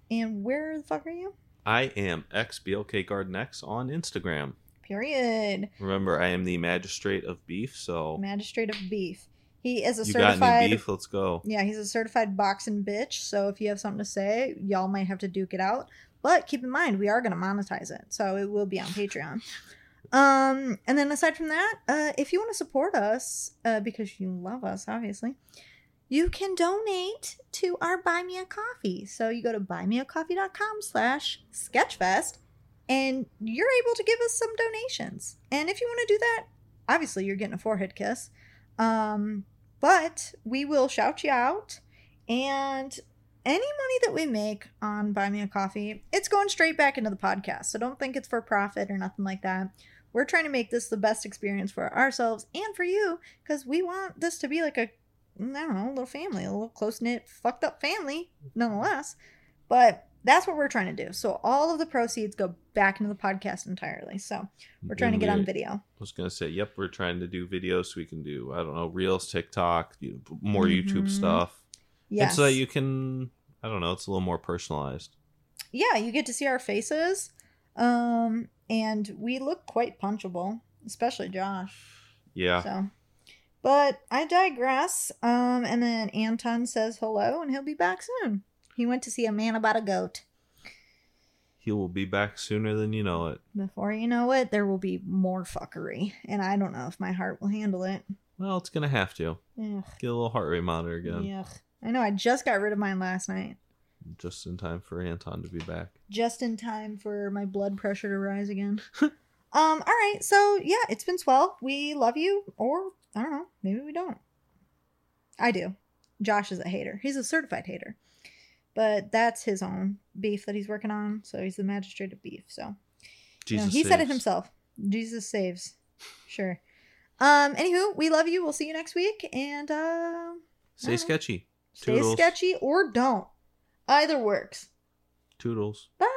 And where the fuck are you? I am XBLK Garden X on Instagram. Period. Remember, I am the magistrate of beef, so Magistrate of beef. He is a you got any certified. beef? Let's go. Yeah, he's a certified boxing bitch. So if you have something to say, y'all might have to duke it out. But keep in mind, we are going to monetize it, so it will be on Patreon. Um, and then aside from that, uh, if you want to support us, uh, because you love us, obviously, you can donate to our Buy Me a Coffee. So you go to buymeacoffee.com slash sketchfest, and you're able to give us some donations. And if you want to do that, obviously you're getting a forehead kiss. Um, but we will shout you out and any money that we make on buy me a coffee it's going straight back into the podcast. So don't think it's for profit or nothing like that. We're trying to make this the best experience for ourselves and for you because we want this to be like a i don't know little family a little close-knit fucked up family nonetheless. But that's what we're trying to do so all of the proceeds go back into the podcast entirely so we're trying to get on video I was gonna say, yep, we're trying to do videos so we can do I don't know reels, TikTok, you know, more Mhm. YouTube stuff, yes and so that you can I don't know, it's a little more personalized. yeah, you get to see our faces. Um, and we look quite punchable, especially Josh. Yeah, So, but I digress. Um, and then Anton says hello, and he'll be back soon. He went to see a man about a goat. he will be back sooner than you know it. Before you know it, there will be more fuckery, and I don't know if my heart will handle it. Well, it's gonna have to Ugh, get a little heart rate monitor again. I know. I just got rid of mine last night, just in time for Anton to be back. just in time for my blood pressure to rise again. um. All right. So yeah, it's been swell. We love you, or I don't know. Maybe we don't. I do. Josh is a hater. He's a certified hater. But that's his own beef that he's working on. So he's the magistrate of beef. So you know, Jesus, he said it himself. Jesus saves. Sure. Um. Anywho, we love you. We'll see you next week. And uh, Stay sketchy. stay Toodles. sketchy or don't. Either works. Toodles. Bye.